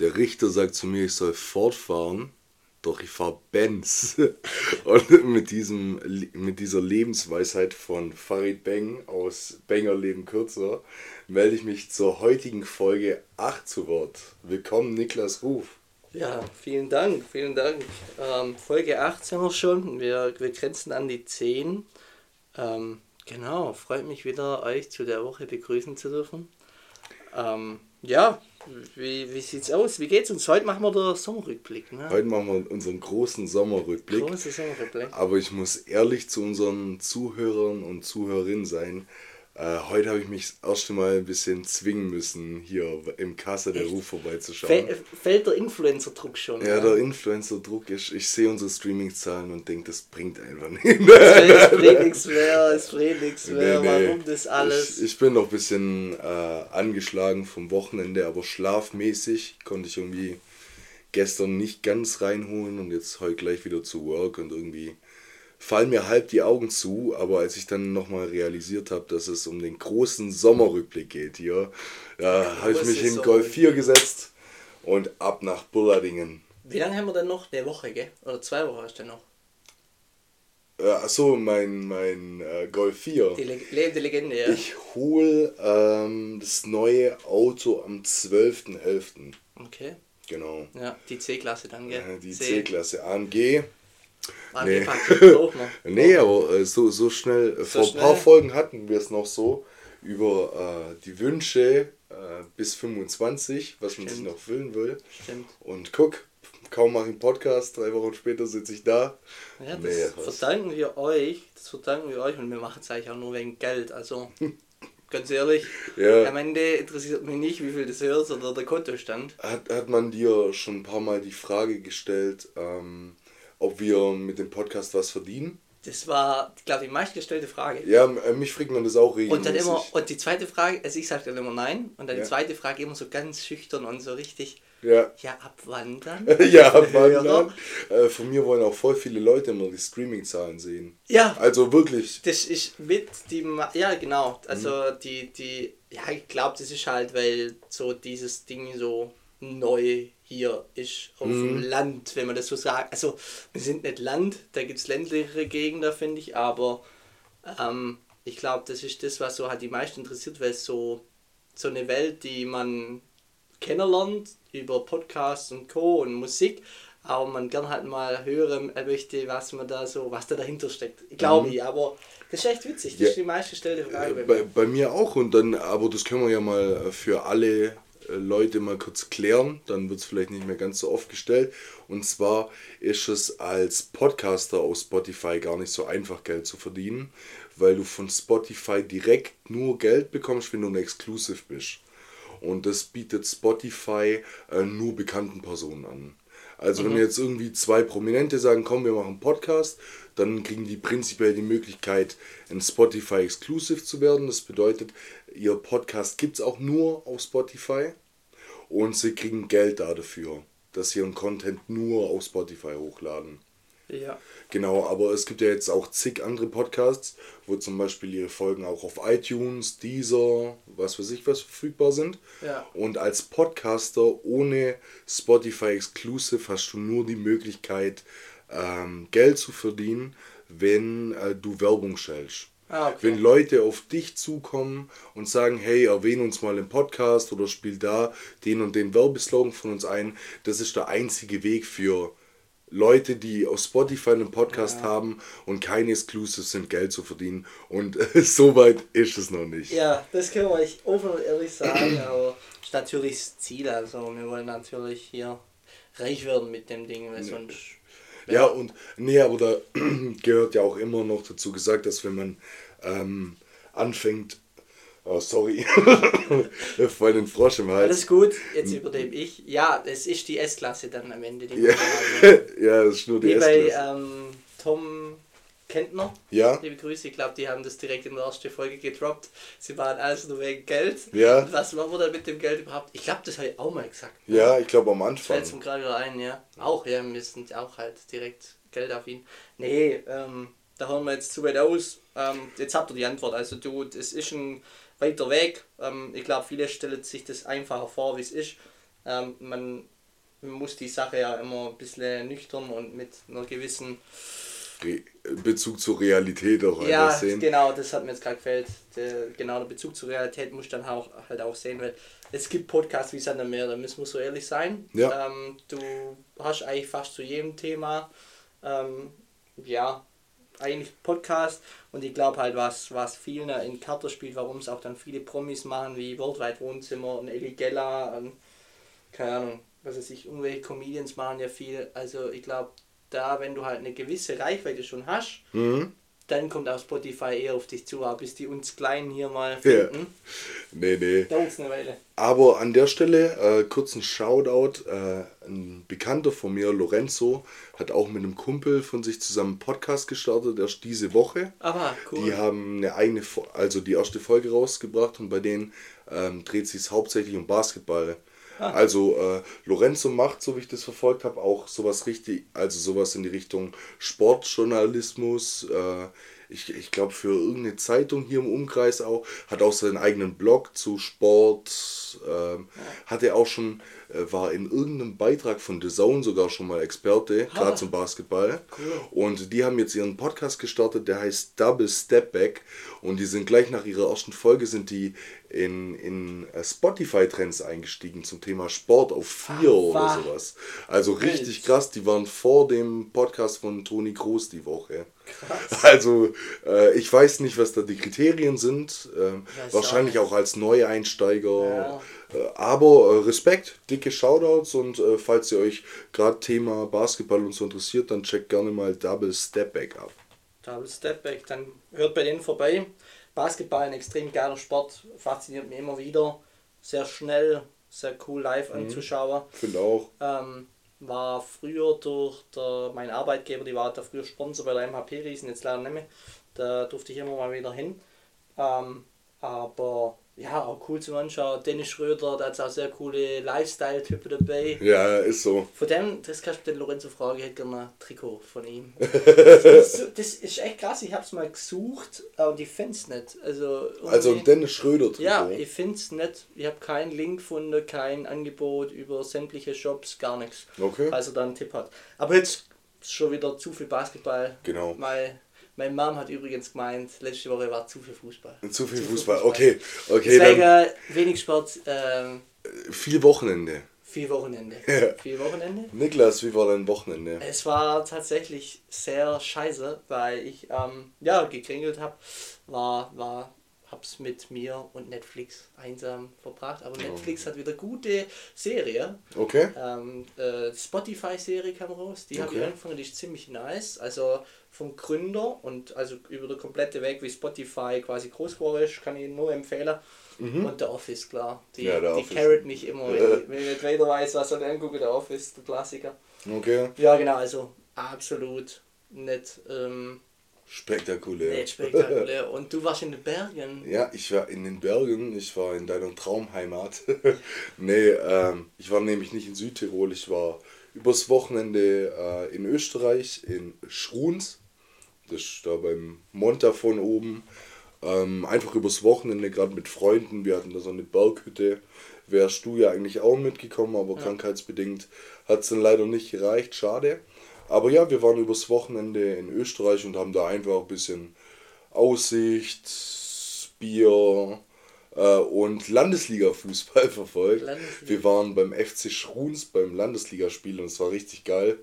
Der Richter sagt zu mir, ich soll fortfahren, doch ich fahre Benz. Und mit, diesem, mit dieser Lebensweisheit von Farid Beng aus Benger Leben kürzer melde ich mich zur heutigen Folge 8 zu Wort. Willkommen, Niklas Ruf. Ja, vielen Dank, vielen Dank. Ähm, Folge 8 sind wir schon. Wir, wir grenzen an die 10. Ähm, genau, freut mich wieder, euch zu der Woche begrüßen zu dürfen. Ähm, ja, wie, wie sieht's aus? Wie geht's uns? Heute machen wir den Sommerrückblick. Ne? Heute machen wir unseren großen Sommerrückblick. Großer Sommerrückblick. Aber ich muss ehrlich zu unseren Zuhörern und Zuhörerinnen sein. Äh, heute habe ich mich das erste Mal ein bisschen zwingen müssen, hier im Kasse der Ruf vorbeizuschauen. Fällt der Influencer-Druck schon? Ja, ja? der Influencer-Druck ist, ich sehe unsere Streaming-Zahlen und denke, das bringt einfach nichts. Es bringt nichts mehr, es bringt nichts mehr, nee, nee. warum das alles? Ich, ich bin noch ein bisschen äh, angeschlagen vom Wochenende, aber schlafmäßig konnte ich irgendwie gestern nicht ganz reinholen und jetzt heute gleich wieder zu Work und irgendwie fallen mir halb die Augen zu, aber als ich dann nochmal realisiert habe, dass es um den großen Sommerrückblick geht hier, da habe ich mich in Golf 4 gesetzt und ab nach Bulladingen. Wie lange haben wir denn noch? Eine Woche, gell? Oder zwei Wochen hast du noch? Äh, achso, mein, mein äh, Golf 4. Die Le lebende Legende, ja. Ich hole ähm, das neue Auto am 12.11. Okay. Genau. Ja, die C-Klasse dann, gell? die C-Klasse AMG. Nee. nee, aber äh, so, so schnell, so vor schnell. ein paar Folgen hatten wir es noch so, über äh, die Wünsche äh, bis 25, was Stimmt. man sich noch füllen will. Stimmt. Und guck, kaum mache ich einen Podcast, drei Wochen später sitze ich da. Ja, das nee, verdanken wir euch, das verdanken wir euch und wir machen es eigentlich auch nur wegen Geld, also... ganz ehrlich, ja. am Ende interessiert mich nicht, wie viel das hört oder der Kontostand. Hat, hat man dir schon ein paar Mal die Frage gestellt, ähm, ob wir mit dem Podcast was verdienen. Das war, glaube ich, die meistgestellte Frage. Ja, äh, mich fragt man das auch regelmäßig. Und dann immer, und die zweite Frage, also ich sage dann immer nein, und dann ja. die zweite Frage immer so ganz schüchtern und so richtig. Ja. Ja, ab wann dann? ja, ab wann dann? Äh, von mir wollen auch voll viele Leute immer die Streaming-Zahlen sehen. Ja. Also wirklich. Das ist mit die, ja genau, also mhm. die, die, ja ich glaube, das ist halt, weil so dieses Ding so neu hier ist auf mhm. dem Land, wenn man das so sagt. Also wir sind nicht Land, da gibt es ländlichere Gegenden, finde ich, aber ähm, ich glaube, das ist das, was so halt die meisten interessiert, weil es so, so eine Welt, die man kennenlernt über Podcasts und Co. und Musik, aber man gern halt mal hören möchte, was man da so, was da dahinter steckt. Glaube mhm. ich, aber das ist echt witzig, das ja. ist die meistgestellte Frage. Bei, bei, bei, mir auch und dann, aber das können wir ja mal für alle äh, Leute mal kurz klären, dann wird es vielleicht nicht mehr ganz so oft gestellt. Und zwar ist es als Podcaster auf Spotify gar nicht so einfach, Geld zu verdienen, weil du von Spotify direkt nur Geld bekommst, wenn du ein Exclusive bist. Und das bietet Spotify äh, nur bekannten Personen an. Also mhm. wenn jetzt irgendwie zwei Prominente sagen, komm, wir machen einen Podcast, dann kriegen die prinzipiell die Möglichkeit, ein Spotify Exclusive zu werden. Das bedeutet, ihr Podcast gibt es auch nur auf Spotify und sie kriegen Geld dafür, dass sie ihren Content nur auf Spotify hochladen. Ja. Genau, aber es gibt ja jetzt auch zig andere Podcasts, wo zum Beispiel ihre Folgen auch auf iTunes, Deezer, was weiß ich was verfügbar sind. Ja. Und als Podcaster ohne Spotify Exclusive hast du nur die Möglichkeit, ähm, Geld zu verdienen, wenn äh, du Werbung stellst. Ah, okay. Wenn Leute auf dich zukommen und sagen, hey, erwähne uns mal im Podcast oder spiel da den und den Werbeslogan von uns ein, das ist der einzige Weg für Leute, die auf Spotify einen Podcast ja. haben und keine Exclusives sind, Geld zu verdienen. Und äh, so weit ist es noch nicht. Ja, das können wir euch offen und ehrlich sagen, aber das ist natürlich das Ziel. Also wir wollen natürlich hier reich werden mit dem Ding, weil sonst ja, und nee, aber da gehört ja auch immer noch dazu gesagt, dass wenn man ähm, anfängt, oh sorry, voll den Frosch im Hals. Alles gut, jetzt übernehme ich. Ja, es ist die S-Klasse dann am Ende. Die ja. ja, es ist nur die S-Klasse. Wie bei ähm, Tom Kentner. Ja. Liebe Grüße, ich glaube, die haben das direkt in der ersten Folge gedroppt. Sie waren alles nur wegen Geld. Ja. Und was machen wir dann mit dem Geld überhaupt? Ich glaube, das habe ich auch mal gesagt. Ja, ich glaube am Anfang. Fällt mir gerade wieder ein, ja. Auch, ja, wir sind auch halt direkt Geld auf ihn. Nee, ähm, da hören wir jetzt zu weit aus. Ähm, jetzt habt ihr die Antwort. Also du, es ist ein weiter Weg. Ähm, ich glaube, viele stellen sich das einfacher vor, wie es ist. Ähm, man muss die Sache ja immer ein bisschen nüchtern und mit einer gewissen Bezug zur Realität auch ja, einfach sehen. genau, das hat mir jetzt gerade gefällt. Der, genau, der Bezug zur Realität muss dann auch, halt auch sehen, weil es gibt Podcasts wie Sand am Meer, da müssen wir so ehrlich sein. Ja. Ähm, du hast eigentlich fast zu jedem Thema, ähm, ja, eigentlich Podcast und ich glaube halt, was, was vielen in Karte spielt, warum es auch dann viele Promis machen, wie Worldwide Wohnzimmer und Eli Geller und keine Ahnung, was weiß ich, irgendwelche Comedians machen ja viel. Also ich glaube, da, wenn du halt eine gewisse Reichweite schon hast, Mhm. dann kommt auch Spotify eher auf dich zu, aber bis die uns Kleinen hier mal Ja. finden, Nee, nee. dauert es eine Weile. Aber an der Stelle äh, kurz ein Shoutout. Äh, ein Bekannter von mir, Lorenzo, hat auch mit einem Kumpel von sich zusammen einen Podcast gestartet, erst diese Woche. Aber cool. Die haben eine eigene, also die erste Folge rausgebracht und bei denen ähm, dreht sich hauptsächlich um Basketball. Also äh, Lorenzo macht, so wie ich das verfolgt habe, auch sowas richtig, also sowas in die Richtung Sportjournalismus. Äh, ich ich glaube für irgendeine Zeitung hier im Umkreis auch, hat auch seinen eigenen Blog zu Sport. ähm, hat er auch schon, äh, war in irgendeinem Beitrag von The Zone sogar schon mal Experte, gerade zum Basketball. Cool. Und die haben jetzt ihren Podcast gestartet, der heißt Double Step Back. Und die sind gleich nach ihrer ersten Folge sind die in, in äh, Spotify-Trends eingestiegen zum Thema Sport auf 4 oder was? sowas. Also richtig krass, die waren vor dem Podcast von Toni Kroos die Woche. Krass. Also äh, ich weiß nicht, was da die Kriterien sind. Ähm, wahrscheinlich auch auch als Neueinsteiger. Ja. Äh, aber äh, Respekt, dicke Shoutouts und äh, falls ihr euch gerade Thema Basketball und so interessiert, dann checkt gerne mal Double Step Back ab. Double Step Back, dann hört bei denen vorbei. Basketball ein extrem geiler Sport, fasziniert mich immer wieder. Sehr schnell, sehr cool live anzuschauen. Finde auch. Ähm, war früher durch der, mein Arbeitgeber, die war da früher Sponsor bei der MHP Riesen, jetzt leider nicht mehr. Da durfte ich immer mal wieder hin. Ähm, aber ja, auch cool zum Anschauen. Dennis Schröder, da hat auch sehr coole Lifestyle-Typen dabei. Ja, ist so. Von dem, das kannst du den Lorenzo fragen, ich hätte gerne ein Trikot von ihm. das, ist das ist echt krass, ich habe es mal gesucht, aber ich finde es nicht. Also, Also ein Dennis Schröder Trikot. ja, ich finde es nicht. Ich habe keinen Link gefunden, kein Angebot über sämtliche Shops, gar nichts. Okay. Falls er da einen Tipp hat. Aber jetzt schon wieder zu viel Basketball. Genau. Mein, meine Mom hat übrigens gemeint, letzte Woche war zu viel Fußball. Zu viel Fußball. Okay, okay, Deswegen dann äh, wenig Sport, ähm, viel Wochenende. viel Wochenende. Ja. Viel Wochenende. Niklas, wie war dein Wochenende? Es war tatsächlich sehr scheiße, weil ich ähm, ja gekringelt habe, war war hab's mit mir und Netflix einsam verbracht, aber Netflix hat wieder gute Serie. Okay. Ähm, äh, Spotify-Serie kam raus, die habe ich Okay. angefangen, die ist ziemlich nice. Also vom Gründer und also über den komplette Weg, wie Spotify quasi groß geworden ist, kann ich nur empfehlen. Und der Office, klar. Die, Mhm. Ja, die Office. carrot mich immer, wenn, ich, wenn ich nicht weiter weiß, was soll ich angucken, der Office, der Klassiker. Okay. Ja, genau, also absolut nicht, ähm, Spektakulär. nicht spektakulär. Und du warst in den Bergen. Ja, ich war in den Bergen, ich war in deiner Traumheimat. nee, ähm, ich war nämlich nicht in Südtirol, ich war übers Wochenende äh, in Österreich, in Schruns. Das ist da beim Monta von oben. Ähm, einfach übers Wochenende, gerade mit Freunden. Wir hatten da so eine Berghütte. Wärst du ja eigentlich auch mitgekommen, aber krankheitsbedingt hat es dann leider nicht gereicht. Schade. Aber ja, wir waren übers Wochenende in Österreich und haben da einfach ein bisschen Aussicht, Bier äh, und Landesliga-Fußball verfolgt. Landesliga. Wir waren beim FC Schruns beim Landesligaspiel und es war richtig geil.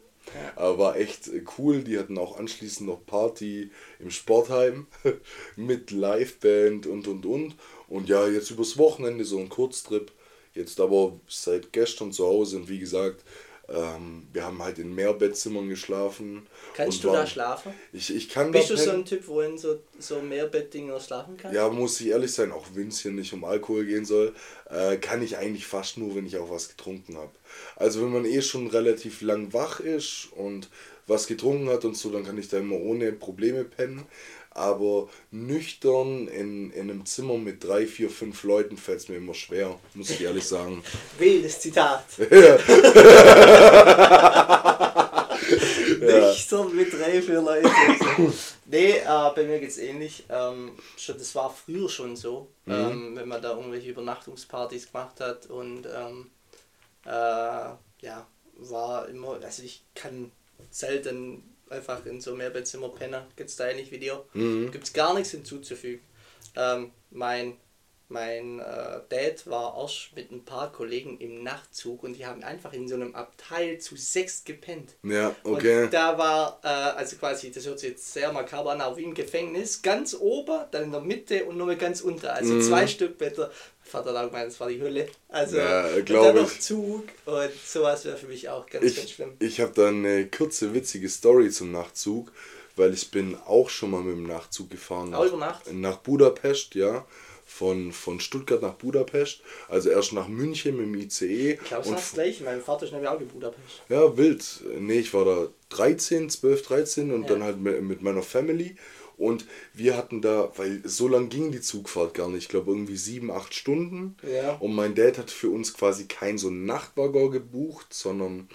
War echt cool. Die hatten auch anschließend noch Party im Sportheim mit Liveband und und und. Und ja, jetzt übers Wochenende so ein Kurztrip. Jetzt aber seit gestern zu Hause und wie gesagt, ähm, wir haben halt in Mehrbettzimmern geschlafen. Kannst du da waren- schlafen? Ich, ich kann Bist da du so ein Typ, wo in so, so Mehrbettdinger schlafen kann? Ja, muss ich ehrlich sein, auch wenn es hier nicht um Alkohol gehen soll, äh, kann ich eigentlich fast nur, wenn ich auch was getrunken habe. Also wenn man eh schon relativ lang wach ist und was getrunken hat und so, dann kann ich da immer ohne Probleme pennen. Aber nüchtern in, in einem Zimmer mit drei, vier, fünf Leuten fällt es mir immer schwer, muss ich ehrlich sagen. Wildes Zitat. Nüchtern mit drei, vier Leuten. nee, äh, bei mir geht's ähnlich. Ähm, schon, das war früher schon so, Mhm. ähm, wenn man da irgendwelche Übernachtungspartys gemacht hat und ähm, Äh, ja, war immer, also ich kann selten einfach in so Mehrbettzimmer pennen. Gibt es da ähnlich wie dir? Mhm. Gibt es gar nichts hinzuzufügen. Ähm, mein mein äh, Dad war erst mit ein paar Kollegen im Nachtzug und die haben einfach in so einem Abteil zu sechs gepennt. Ja, okay. Und da war, äh, also quasi, das hört sich jetzt sehr makaber an, aber wie im Gefängnis, ganz oben, dann in der Mitte und nochmal ganz unter. Also Mhm. zwei Stück Better. Vater hat auch gemeint, das war die Hölle. Also, Ja, und glaub dann noch ich. Zug und sowas wäre für mich auch ganz, ganz Ich, schlimm. ich habe da eine kurze, witzige Story zum Nachtzug, weil ich bin auch schon mal mit dem Nachtzug gefahren. Auch über Nacht? Nach Budapest, ja. Von, von Stuttgart nach Budapest. Also erst nach München mit dem ICE. Ich glaube, es war das gleiche. Mein Vater ist nämlich auch in Budapest. Ja, wild. Nee, ich war da 13, 12, 13 und Ja. dann halt mit, mit meiner Family. Und wir hatten da, weil so lang ging die Zugfahrt gar nicht, ich glaube irgendwie sieben, acht Stunden. Ja. Und mein Dad hat für uns quasi kein so einen Nachtwaggon gebucht, sondern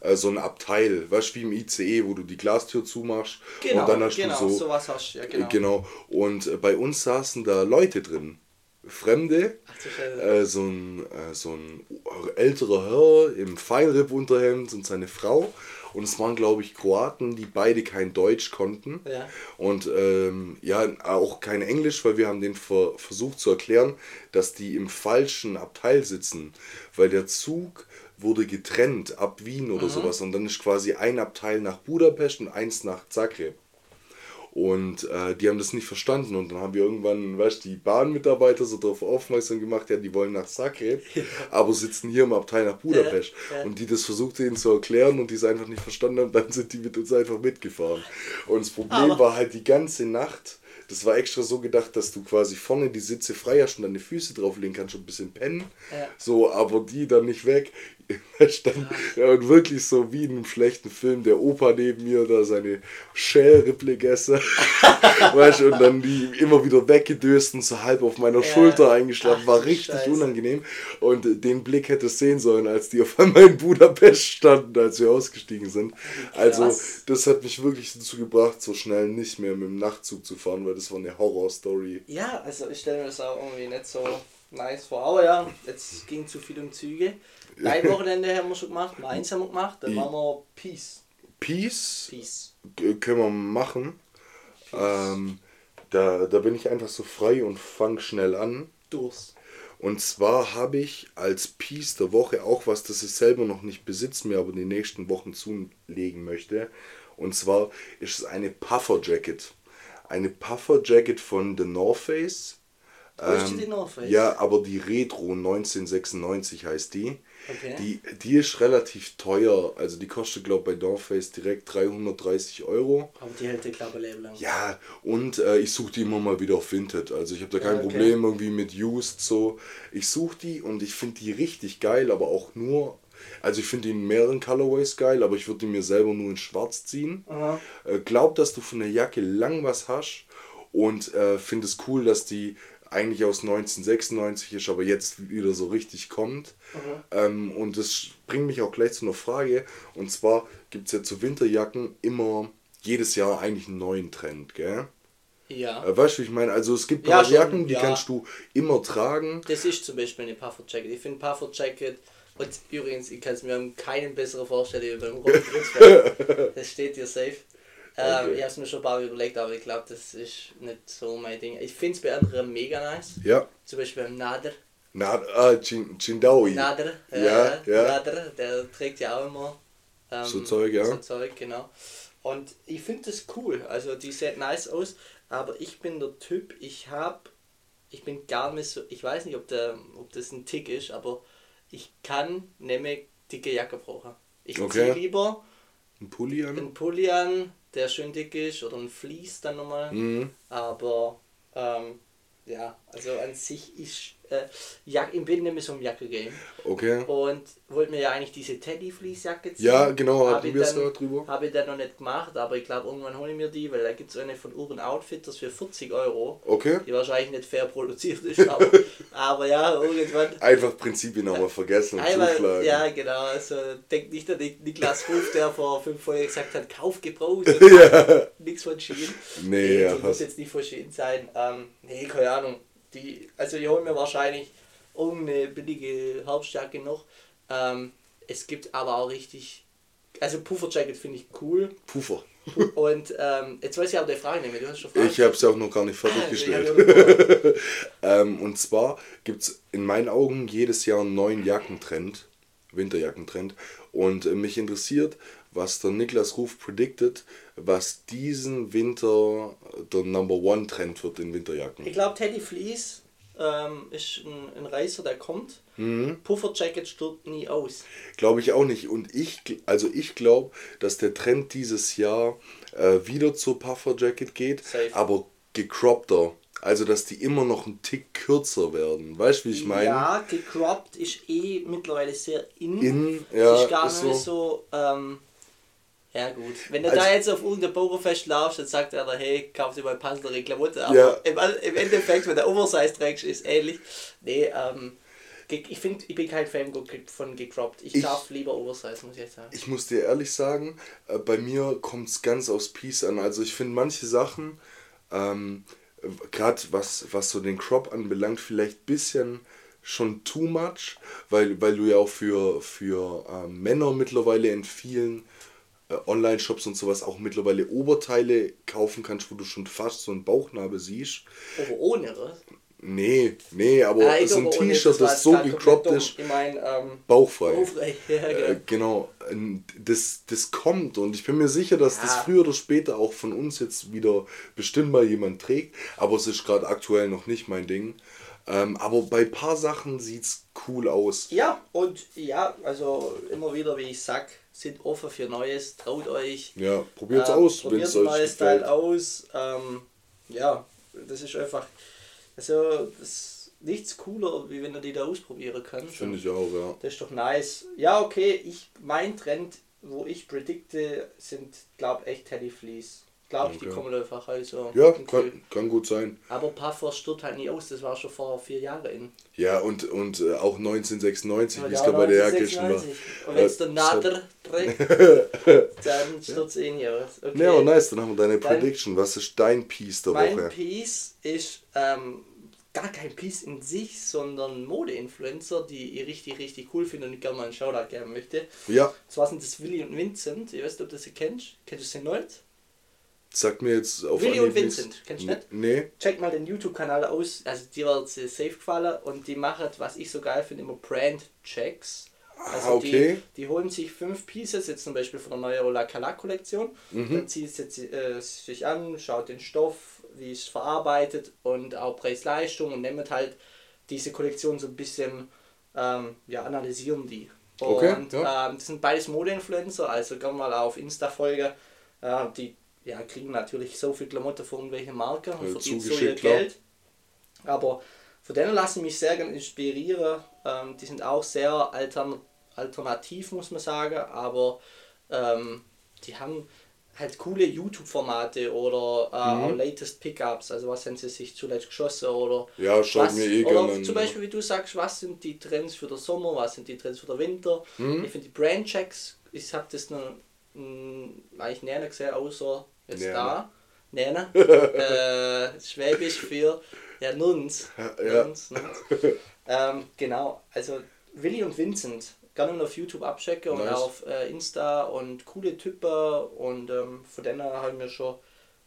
äh, so ein Abteil, weißt du, wie im ICE, wo du die Glastür zumachst Genau, und dann hast genau, du so. sowas hast du, ja, genau. genau. Und äh, bei uns saßen da Leute drin. Fremde, äh, so, ein, äh, so ein älterer Herr im Feinripp-Unterhemd und seine Frau. Und es waren, glaube ich, Kroaten, die beide kein Deutsch konnten. Ja. Und ähm, ja, auch kein Englisch, weil wir haben den ver versucht zu erklären, dass die im falschen Abteil sitzen. Weil der Zug wurde getrennt ab Wien oder sowas. Und dann ist quasi ein Abteil nach Budapest und eins nach Zagreb. Und äh, die haben das nicht verstanden. Und dann haben wir irgendwann, weißt du, die Bahnmitarbeiter so darauf aufmerksam gemacht, ja, die wollen nach Zagreb, aber sitzen hier im Abteil nach Budapest. Ja, ja. Und die das versucht ihnen zu erklären und die es einfach nicht verstanden haben, dann sind die mit uns einfach mitgefahren. Und das Problem Aber- war halt die ganze Nacht. Das war extra so gedacht, dass du quasi vorne die Sitze frei hast und deine Füße drauflegen kannst und ein bisschen pennen. So, aber die dann nicht weg. Stand, ja, und wirklich so wie in einem schlechten Film, der Opa neben mir da seine Shell-Rippel gegessen. weißt, du, und dann die immer wieder weggedöst und so halb auf meiner Ja. Schulter eingeschlafen. Ach, War richtig Scheiße. unangenehm. Und den Blick hätte es sehen sollen, als die auf einmal in Budapest standen, als wir ausgestiegen sind. Also, Krass. das hat mich wirklich dazu gebracht, so schnell nicht mehr mit dem Nachtzug zu fahren, weil das war eine Horror-Story. Ja, also ich stelle mir das auch irgendwie nicht so nice vor. Aber ja, jetzt ging zu viel um Züge. Dein Wochenende haben wir schon gemacht, meins haben wir gemacht, dann machen wir Peace. Peace Peace. Können wir machen. Ähm, da, da bin ich einfach so frei und fang schnell an. Durst. Und zwar habe ich als Piece der Woche auch was, das ich selber noch nicht besitze, mir aber die nächsten Wochen zulegen möchte. Und zwar ist es eine Puffer Jacket. Eine Puffer Jacket von The North Face. Ist die North Face? Ja, aber die Retro 1996 heißt die. Okay. Die, die ist relativ teuer. Also die kostet, glaube ich, bei North Face direkt 330 Euro. Aber die hält, glaube ich, lang. Ja, und äh, ich suche die immer mal wieder auf Vinted. Also ich habe da kein Ja, okay. Problem irgendwie mit Used so. Ich suche die und ich finde die richtig geil, aber auch nur. Also ich finde die in mehreren Colorways geil, aber ich würde die mir selber nur in schwarz ziehen. Aha. Äh, glaub, dass du von der Jacke lang was hast und äh, finde es cool, dass die eigentlich aus 1996 ist, aber jetzt wieder so richtig kommt. Ähm, und das bringt mich auch gleich zu einer Frage. Und zwar gibt es ja zu Winterjacken immer jedes Jahr eigentlich einen neuen Trend, gell? Ja. Äh, weißt du, wie ich meine? Also es gibt Ja, paar schon, Jacken, die ja. kannst du immer tragen. Das ist zum Beispiel eine Puffer Jacket. Ich finde Puffer Jacket und übrigens, ich kann es mir keinen besseren vorstellen wie beim Prinzfeld. Das steht dir safe. Ähm, Okay. Ich habe es mir schon ein paar Mal überlegt, aber ich glaube, das ist nicht so mein Ding. Ich finde es bei anderen mega nice. Ja. Zum Beispiel beim Nader. Na, ah, Chin- Chindawi. Nader, Ja, äh, ja. Nader, der trägt ja auch immer ähm, So Zeug, ja. So Zeug, genau. Und ich finde das cool. Also die sieht nice aus, aber ich bin der Typ, ich habe, ich bin gar nicht so, ich weiß nicht, ob, der, ob das ein Tick ist, aber ich kann nämlich dicke Jacke brauchen. Ich Okay. ziehe lieber Ein Pulli an. einen Pulli an, der schön dick ist, oder ein Fleece dann nochmal. Mhm. Aber ähm, ja, also an sich ist äh, Jack, im Jacke-Game Okay. und wollte mir ja eigentlich diese Teddy-Fleece-Jacke ziehen. Ja, genau, hatten ich wir es da drüber. Habe ich dann noch nicht gemacht, aber ich glaube, irgendwann hole ich mir die, weil da gibt es eine von Urban Outfitters für 40 Euro, Okay. die wahrscheinlich nicht fair produziert ist, aber, aber ja, irgendwann. Einfach Prinzipien nochmal vergessen und Einmal, zuschlagen. ja, genau. Also denk nicht an Niklas Ruf, der vor fünf Folgen gesagt hat, kauf gebraucht. Nichts von Schien. Nee, ja, die muss jetzt nicht von Schien sein. Ähm, nee, keine Ahnung. Die, also ich hole mir wahrscheinlich irgendeine billige Herbstjacke noch. Ähm, es gibt aber auch richtig. Also Pufferjacket finde ich cool. Puffer. Und ähm, jetzt weiß ich aber die Frage nicht mehr. Du hast schon Fragen. Ich habe es auch noch gar nicht Ah, fertiggestellt. ähm, und zwar gibt es in meinen Augen jedes Jahr einen neuen Jackentrend, Winterjackentrend. Und äh, mich interessiert, was der Niklas Ruf predicted, was diesen Winter der Number One Trend wird in Winterjacken. Ich glaube, Teddy Fleece ähm, ist ein, ein Reißer, der kommt. Mhm. Pufferjacket stirbt nie aus. Glaube ich auch nicht. Und ich, also ich glaube, dass der Trend dieses Jahr äh, wieder zur Puffer Jacket geht, Safe. aber gecroppter. Also, dass die immer noch einen Tick kürzer werden. Weißt du, wie ich meine? Ja, gecropped ist eh mittlerweile sehr in. In, ja, ist gar ist nicht so. so. ähm, ja gut. Wenn du Also- da jetzt auf irgendein Bauernfest laufst, dann sagt er, hey, kauf dir mal passendere Klamotten. Aber Ja. im, im Endeffekt, wenn du Oversize trägst, ist ähnlich. Nee, ähm, ich finde, ich bin kein Fan von gecropped. Ich, Ich- darf lieber Oversize, muss ich jetzt sagen. Ich muss dir ehrlich sagen, äh, bei mir kommt es ganz aufs Piece an. Also ich finde manche Sachen, ähm, gerade was, was so den Crop anbelangt, vielleicht ein bisschen schon too much, weil, weil du ja auch für, für äh, Männer mittlerweile in vielen Online-Shops und sowas auch mittlerweile Oberteile kaufen kannst, wo du schon fast so einen Bauchnabel siehst. Aber ohne, oder? Nee, nee, aber Ah, so ein T-Shirt, das so gecroppt ist, Ich meine, ähm, bauchfrei. Bauchfrei, ja, Äh, genau. genau, das, das kommt und ich bin mir sicher, dass das Ja. früher oder später auch von uns jetzt wieder bestimmt mal jemand trägt, aber es ist gerade aktuell noch nicht mein Ding. Ähm, aber bei ein paar Sachen sieht es cool aus. Ja, und ja, also immer wieder, wie ich sag, sind offen für Neues, traut euch. Ja, probiert's Ähm, aus, probiert es neues Teil gefällt. aus. Ähm, ja, das ist einfach, also das ist nichts cooler, wie wenn ihr die da ausprobieren könnt. Finde ich auch, ja. Das ist doch nice. Ja, okay, ich, mein Trend, wo ich predikte, sind, glaube echt Teddy Fleece. Glaube ich, die Okay. kommen einfach also. Ja, kann, kann gut sein. Aber Puffer stirbt halt nie aus, das war schon vor vier Jahren in. Ja, und, und äh, auch 1996, wie es Ja, bei der Jacke schon war. 1996. Und wenn es der Äh, Nader trägt, dann stürzt eh nie aus. Okay. Ja, nice, dann haben wir deine Dann- Prediction. Was ist dein Piece der Mein Woche? Piece ist ähm, gar kein Piece in sich, sondern Mode-Influencer, die ich richtig, richtig cool finde und ich gerne mal einen Shoutout geben möchte. Ja, Und zwar sind das Willi und Vincent. Ich weiß nicht, ob du sie kennst. Kennst du sie nicht? Sagt mir jetzt auf Willi und nichts. Vincent, kennst du nicht? Nee, Check mal den YouTube-Kanal aus. Also die wird sie safe gefallen und die machen, was ich so geil finde, immer Brand-Checks. Also Ah, okay. die, die holen sich fünf Pieces, jetzt zum Beispiel von der neuen Ola Kala Kollektion, Mhm. dann zieht es jetzt, äh, sich an, schaut den Stoff, wie es verarbeitet und auch Preis-Leistung und nimmt halt diese Kollektion so ein bisschen, ähm, ja, analysieren die. Und Okay, ja. ähm, das sind beides Mode-Influencer, also gerne mal auf Insta folgen. Äh, die ja, kriegen natürlich so viel Klamotten von irgendwelchen Marken und verdienen so ihr. Geld. Aber von denen lasse ich mich sehr gerne inspirieren. Ähm, die sind auch sehr altern alternativ, muss man sagen, aber ähm, die haben halt coole YouTube-Formate oder äh, Mhm. auch Latest Pickups, also was haben sie sich zuletzt geschossen oder Ja, schaut was, mir eh oder zum. Beispiel, wie du sagst, was sind die Trends für den Sommer, was sind die Trends für den Winter. Mhm. Ich finde die Brandchecks, ich habe das noch mh, eigentlich näher gesehen, außer Näher. da. Näher. äh, Schwäbisch für ja, Nuns. Ja. Nuns, Nuns. ähm, genau, also Willi und Vincent, gerne mal auf YouTube abchecken und Nice. auf äh, Insta und coole Typen und ähm, von denen haben wir schon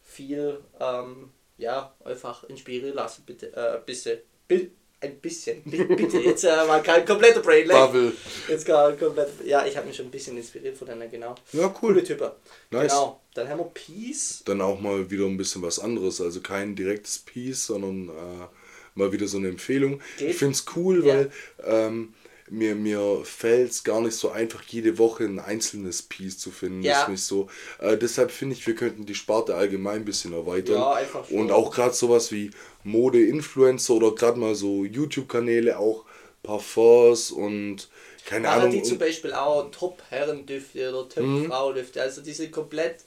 viel ähm, ja, einfach inspirieren lassen, bitte. Äh, bisschen. Bi ein bisschen. Bi- Bitte. Jetzt äh, war kein kompletter Brain lag. Bubble. Jetzt gar komplett. Ja, ich habe mich schon ein bisschen inspiriert von denen, genau. Ja, Coole cool. Typen. Nice. Genau. Dann haben wir Peace. Dann auch mal wieder ein bisschen was anderes. Also kein direktes Piece, sondern äh, mal wieder so eine Empfehlung. Geht. Ich finde es cool, Ja. weil ähm, mir, mir fällt es gar nicht so einfach, jede Woche ein einzelnes Piece zu finden. Ja. Das ist nicht so. Äh, deshalb finde ich, wir könnten die Sparte allgemein ein bisschen erweitern. Ja, einfach schon. Und auch gerade sowas wie Mode-Influencer oder gerade mal so YouTube-Kanäle, auch Parfums und keine Machen Ahnung. die zum Beispiel auch Top-Herrendüfte oder Mhm. Top-Frau-Düfte. Also die sind komplett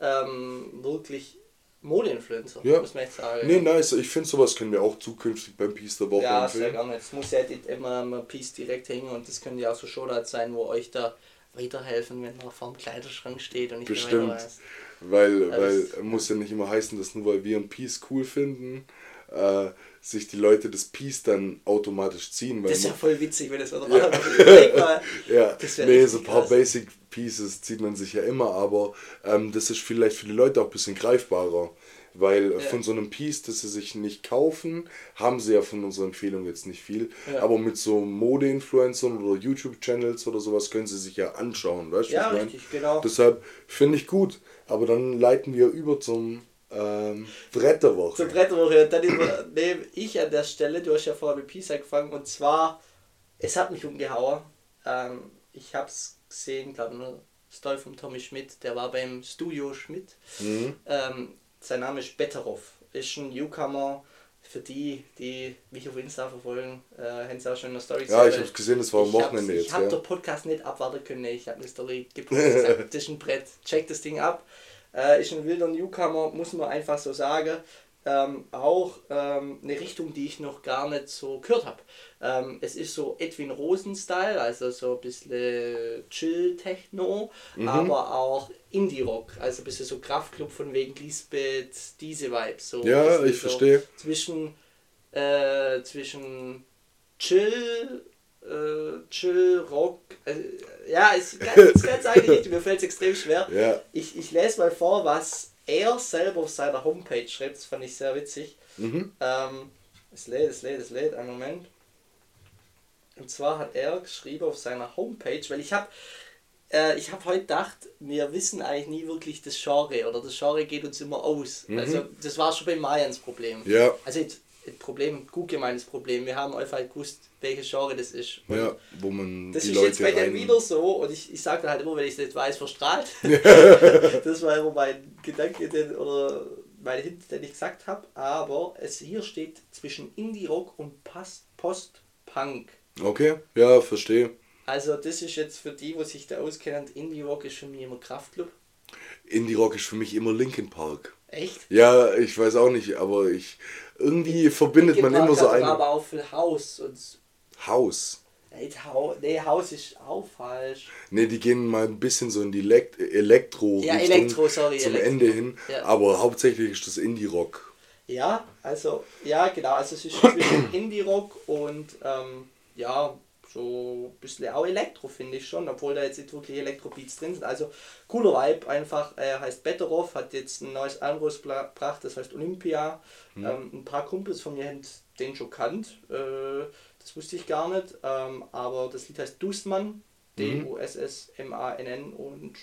ähm, wirklich Mode-Influencer, Ja. muss man jetzt sagen. Nee, nice. Ich finde, sowas können wir auch zukünftig beim Piece der Woche Ja, sehr empfehlen. gerne. Es muss ja nicht immer ein Piece direkt hängen und das können ja auch so Shoutouts sein, wo euch da weiterhelfen, wenn man vor dem Kleiderschrank steht und nicht Bestimmt. mehr weiß. Weil, Ja, weil muss ja nicht immer heißen, dass nur weil wir ein Piece cool finden, äh, sich die Leute das Piece dann automatisch ziehen. das ist ja voll witzig, wenn das oder Ja. Mal. ja, nee, so ein paar krass. Basic Pieces zieht man sich ja immer, aber ähm, das ist vielleicht für die Leute auch ein bisschen greifbarer. Weil Ja. von so einem Piece, das sie sich nicht kaufen, haben sie ja von unserer Empfehlung jetzt nicht viel. Ja. Aber mit so Mode-Influencern oder YouTube-Channels oder sowas können sie sich ja anschauen, weißt du? Ja, was richtig, genau. Deshalb finde ich gut. Aber dann leiten wir über zum ähm, Brett der Woche. Zur Bretterwoche. Und dann übernehme ich an der Stelle, du hast ja vorher mit Peace angefangen, und zwar, es hat mich umgehauen. Ähm, ich habe es gesehen, glaube ich, eine Story von Tommy Schmidt, der war beim Studio Schmidt. Mhm. Ähm, sein Name ist Betteroff, ist ein Newcomer. Für die, die mich auf Insta verfolgen, äh, haben sie auch schon in der Story Ja, ich habe gesehen, das war am Ich Wochenende Ich jetzt. habe Ja. den Podcast nicht abwarten können. Ich habe eine Story gepostet das ist ein Brett, check das Ding ab. Äh, ist ein wilder Newcomer, muss man einfach so sagen. Ähm, auch ähm, eine Richtung, die ich noch gar nicht so gehört habe. Ähm, es ist so Edwin Rosen-Style, also so ein bisschen Chill-Techno, Mhm. aber auch Indie-Rock, also ein bisschen so Kraftclub von wegen Lisbeth, diese Vibes. So Ja, ich verstehe. Zwischen, äh, zwischen Chill, äh, Chill, Rock. Äh, ja, ganz, ist ganz eigentlich nicht. Mir fällt es extrem schwer. Ja. Ich, ich lese mal vor, was er selber auf seiner Homepage schreibt. Das fand ich sehr witzig. Mhm. Ähm, es lädt, es lädt, es lädt. Einen Moment. Und zwar hat er geschrieben auf seiner Homepage, weil ich habe äh, ich habe heute gedacht, wir wissen eigentlich nie wirklich das Genre oder das Genre geht uns immer aus. Mhm. Also das war schon bei Mayans Problem. Ja. Also jetzt, Problem, gut gemeintes Problem. Wir haben einfach halt gewusst, welches Genre das ist. Und Ja, wo man das ist Leute jetzt bei rein... wieder so und ich, ich sage halt immer, wenn ich es nicht weiß, verstrahlt. das war immer mein Gedanke den, oder mein Hint, den ich gesagt habe. Aber es hier steht zwischen Indie-Rock und Post- Post-Punk. Okay, ja, verstehe. Also das ist jetzt für die, die sich da auskennen, Indie-Rock ist für mich immer Kraftclub. Indie-Rock ist für mich immer Linkin Park. Echt? Ja, ich weiß auch nicht, aber ich... Irgendwie verbindet man immer so hat ein Aber auch für Haus und... Haus. Nee, Haus ist auch falsch. Ne, die gehen mal ein bisschen so in die Elekt Elektro Ja, Elektro, sorry, zum Elektro. Ende hin, Ja. aber hauptsächlich ist das Indie-Rock. Ja, also, ja, genau. Also, es ist zwischen Indie-Rock und, ähm, ja, so ein bisschen auch Elektro, finde ich schon, obwohl da jetzt nicht wirklich Elektro-Beats drin sind. Also, cooler Vibe, einfach. Er heißt Betteroff, hat jetzt ein neues Album rausgebracht, das heißt Olympia. Ähm, ein paar Kumpels von mir haben den schon kannt, äh, das wusste ich gar nicht, ähm, aber das Lied heißt Dustmann, D-U-S-S-M-A-N-N und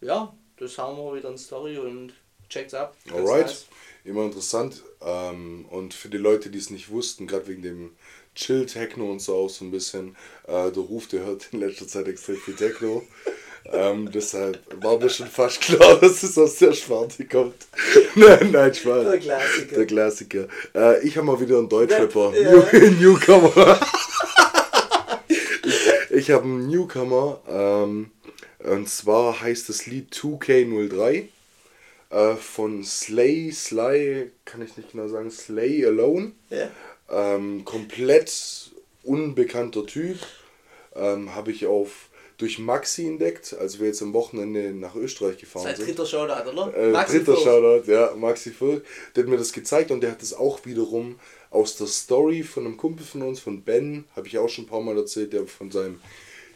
ja, das haben wir wieder in Story und checkt's ab. Alright, nice. immer interessant. Ähm, und für die Leute, die es nicht wussten, gerade wegen dem Chill-Techno und so auch so ein bisschen, äh, der Ruf, der hört in letzter Zeit extrem viel Techno. ähm, deshalb war mir schon fast klar, dass es aus der Sparte kommt. nein, nein, Spaß. Der Klassiker. Der Klassiker. Äh, ich habe mal wieder einen Deutschrapper. Ja. New Newcomer. ich habe einen Newcomer. Ähm, und zwar heißt das Lied 2K03 äh, von Slay, Sly, kann ich nicht genau sagen, Slay Alone. Ja. Ähm, komplett unbekannter Typ. Ähm, habe ich auf durch Maxi entdeckt, als wir jetzt am Wochenende nach Österreich gefahren Sein sind. dritter Shoutout, oder? Äh, Maxi dritter Furch. Shoutout, ja, Maxi Furch. Der hat mir das gezeigt und der hat das auch wiederum aus der Story von einem Kumpel von uns, von Ben, habe ich auch schon ein paar Mal erzählt, der von seinem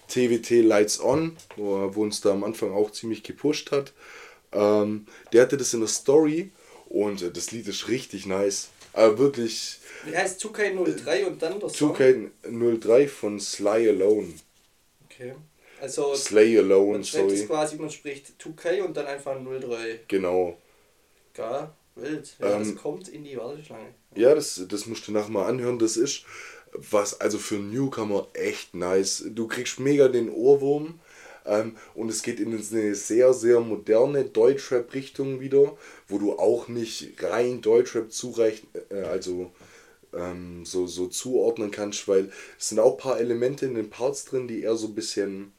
TWT Lights On, wo er wo uns da am Anfang auch ziemlich gepusht hat. Ähm, der hatte das in der Story und äh, das Lied ist richtig nice. Aber wirklich Wie heißt 2K03 und dann Song? 2K03 von Sly Alone. Okay. Also, Slay Alone, man es sorry. quasi, man spricht 2K und dann einfach 03. Genau. Geil, wild. Ja, Ähm, das kommt in die Warteschlange. Ja, das, das musst du nachher mal anhören. Das ist was, also für Newcomer echt nice. Du kriegst mega den Ohrwurm. Ähm, und es geht in eine sehr, sehr moderne Deutschrap-Richtung wieder, wo du auch nicht rein Deutschrap zureichen, äh, also ähm, so, so zuordnen kannst, weil es sind auch ein paar Elemente in den Parts drin, die eher so ein bisschen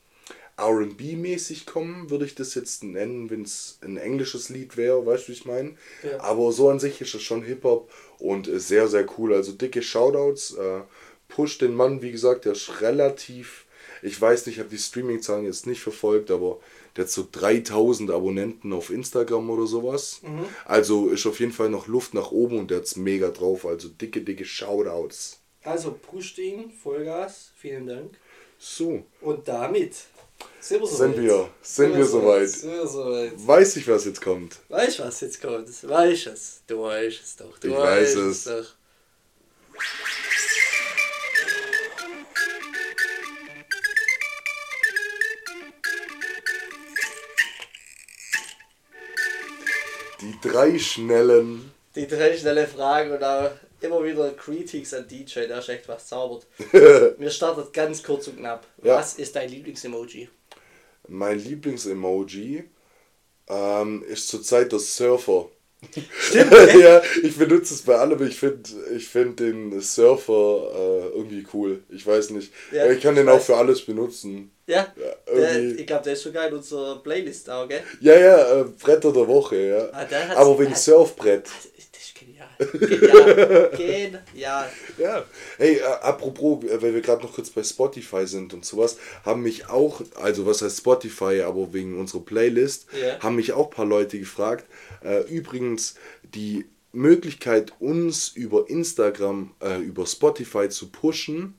RB-mäßig kommen, würde ich das jetzt nennen, wenn es ein englisches Lied wäre, weißt du, wie ich meine? Ja. Aber so an sich ist es schon Hip-Hop und äh, sehr, sehr cool. Also dicke Shoutouts. Äh, push den Mann, wie gesagt, der ist relativ Ich weiß nicht, ich habe die Streaming-Zahlen jetzt nicht verfolgt, aber der hat so 3000 Abonnenten auf Instagram oder sowas. Mhm. Also ist auf jeden Fall noch Luft nach oben und der hat's mega drauf. Also dicke, dicke Shoutouts. Also pusht ihn, Vollgas, vielen Dank. So, Und damit sind wir sind soweit. wir, sind wir soweit. Sind wir soweit. Weiß ich, was jetzt kommt. Weißt du, was jetzt kommt? Weißt es. Du weißt es doch. Du Ich weißt weiß es. doch. Die drei schnellen. Die drei schnelle Fragen und auch immer wieder Critiques an DJ, der ist echt was zaubert. Wir starten ganz kurz und knapp. Ja. Was ist dein Lieblingsemoji? Mein Lieblingsemoji ähm, ist zurzeit der Surfer. Stimmt, ja, ich benutze es bei allem. Ich finde ich find den Surfer äh, irgendwie cool. Ich weiß nicht. Ja, ich kann ich den auch weiß. für alles benutzen. Ja, Ja, der, ich glaube, der ist sogar in unserer Playlist auch, gell? Ja, ja, äh, Bretter der Woche, ja. Ah, Aber wegen Surfbrett. Ist genial. Ja. Hey, äh, apropos, äh, weil wir gerade noch kurz bei Spotify sind und sowas, haben mich auch, also was heißt Spotify, aber wegen unserer Playlist, Ja. haben mich auch ein paar Leute gefragt. Äh, übrigens, die Möglichkeit, uns über Instagram, äh, über Spotify zu pushen,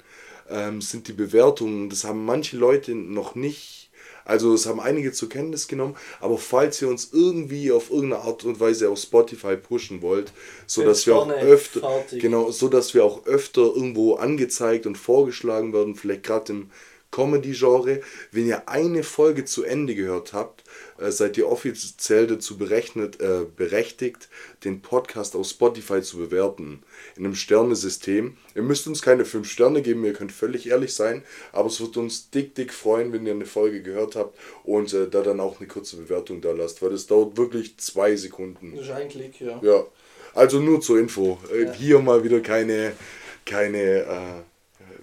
ähm, sind die Bewertungen. Das haben manche Leute noch nicht. Also es haben einige zur Kenntnis genommen, aber falls ihr uns irgendwie auf irgendeine Art und Weise auf Spotify pushen wollt, so dass wir auch öfter, fertig. genau, so dass wir auch öfter irgendwo angezeigt und vorgeschlagen werden, vielleicht gerade im Comedy-Genre. Wenn ihr eine Folge zu Ende gehört habt, äh, seid ihr offiziell dazu berechnet, äh, berechtigt, den Podcast auf Spotify zu bewerten. In einem Sternesystem. Ihr müsst uns keine 5 Sterne geben, ihr könnt völlig ehrlich sein, aber es wird uns dick, dick freuen, wenn ihr eine Folge gehört habt und äh, da dann auch eine kurze Bewertung da lasst, weil das dauert wirklich zwei Sekunden. Das ist ein Klick, ja. Ja, also nur zur Info. Äh, Ja. Hier mal wieder keine, keine äh,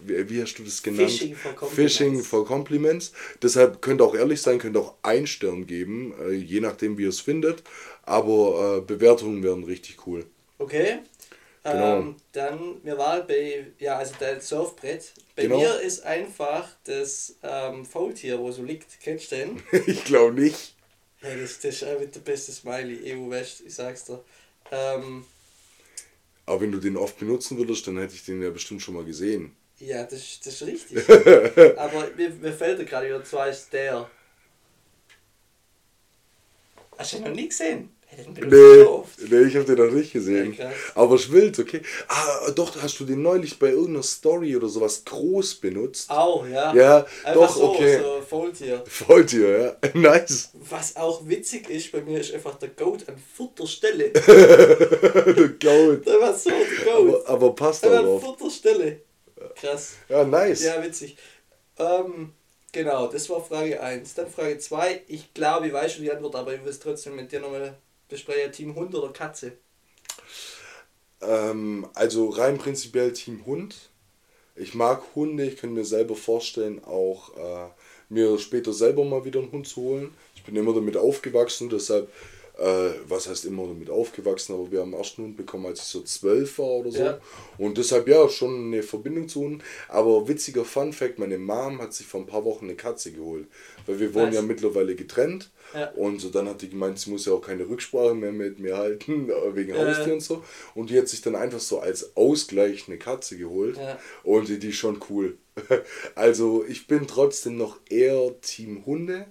wie, wie hast du das genannt? Fishing for Compliments. Fishing for Compliments. Deshalb könnt ihr auch ehrlich sein, könnt ihr auch ein Stern geben, äh, je nachdem wie ihr es findet. Aber äh, Bewertungen wären richtig cool. Okay. Genau. Ähm, dann, mir war bei, ja, also dein Surfbrett. Bei Genau. mir ist einfach das ähm, Faultier, wo so liegt. Kennst du den? ich glaube nicht. Hey, das, das ist einfach der beste Smiley, EU West, ich sag's dir. Ähm, Aber wenn du den oft benutzen würdest, dann hätte ich den ja bestimmt schon mal gesehen. Ja, das, ist- das ist richtig. Aber mir, mir fällt er gerade wieder, zwar ist der. Hast du den noch nie gesehen? Hey, den benutzt Nee, so oft. nee ich habe den noch nicht gesehen. Ja. Aber es wild, okay. Ah, doch, hast du den neulich bei irgendeiner Story oder sowas groß benutzt? Auch, ja. Ja, Einfach doch, so, okay. so Faultier. Faultier, ja. Nice. Was auch witzig ist, bei mir ist einfach der Goat an vierter Stelle. Der Goat. Der war so der Goat. Aber, aber passt auch an vierter Stelle. Krass. Ja, nice. Ja, witzig. Ähm, genau, das war Frage 1. Dann Frage 2. Ich glaube, ich weiß schon die Antwort, aber ich will es trotzdem mit dir nochmal besprechen. Team Hund oder Katze? Ähm, also rein prinzipiell Team Hund. Ich mag Hunde, ich könnte mir selber vorstellen, auch äh, mir später selber mal wieder einen Hund zu holen. Ich bin immer damit aufgewachsen, deshalb, äh, was heißt immer damit aufgewachsen, aber wir haben einen ersten Hund bekommen, als ich so zwölf war oder so. Ja. Und deshalb ja, schon eine Verbindung zu Hunden. Aber witziger Fun Fact, meine Mom hat sich vor ein paar Wochen eine Katze geholt. Weil wir wohnen Nice. ja mittlerweile getrennt. Ja. Und so dann hat die gemeint, sie muss ja auch keine Rücksprache mehr mit mir halten, wegen Ja. Haustier und so. Und die hat sich dann einfach so als Ausgleich eine Katze geholt. Ja. Und die, die ist schon cool. Also ich bin trotzdem noch eher Team Hunde.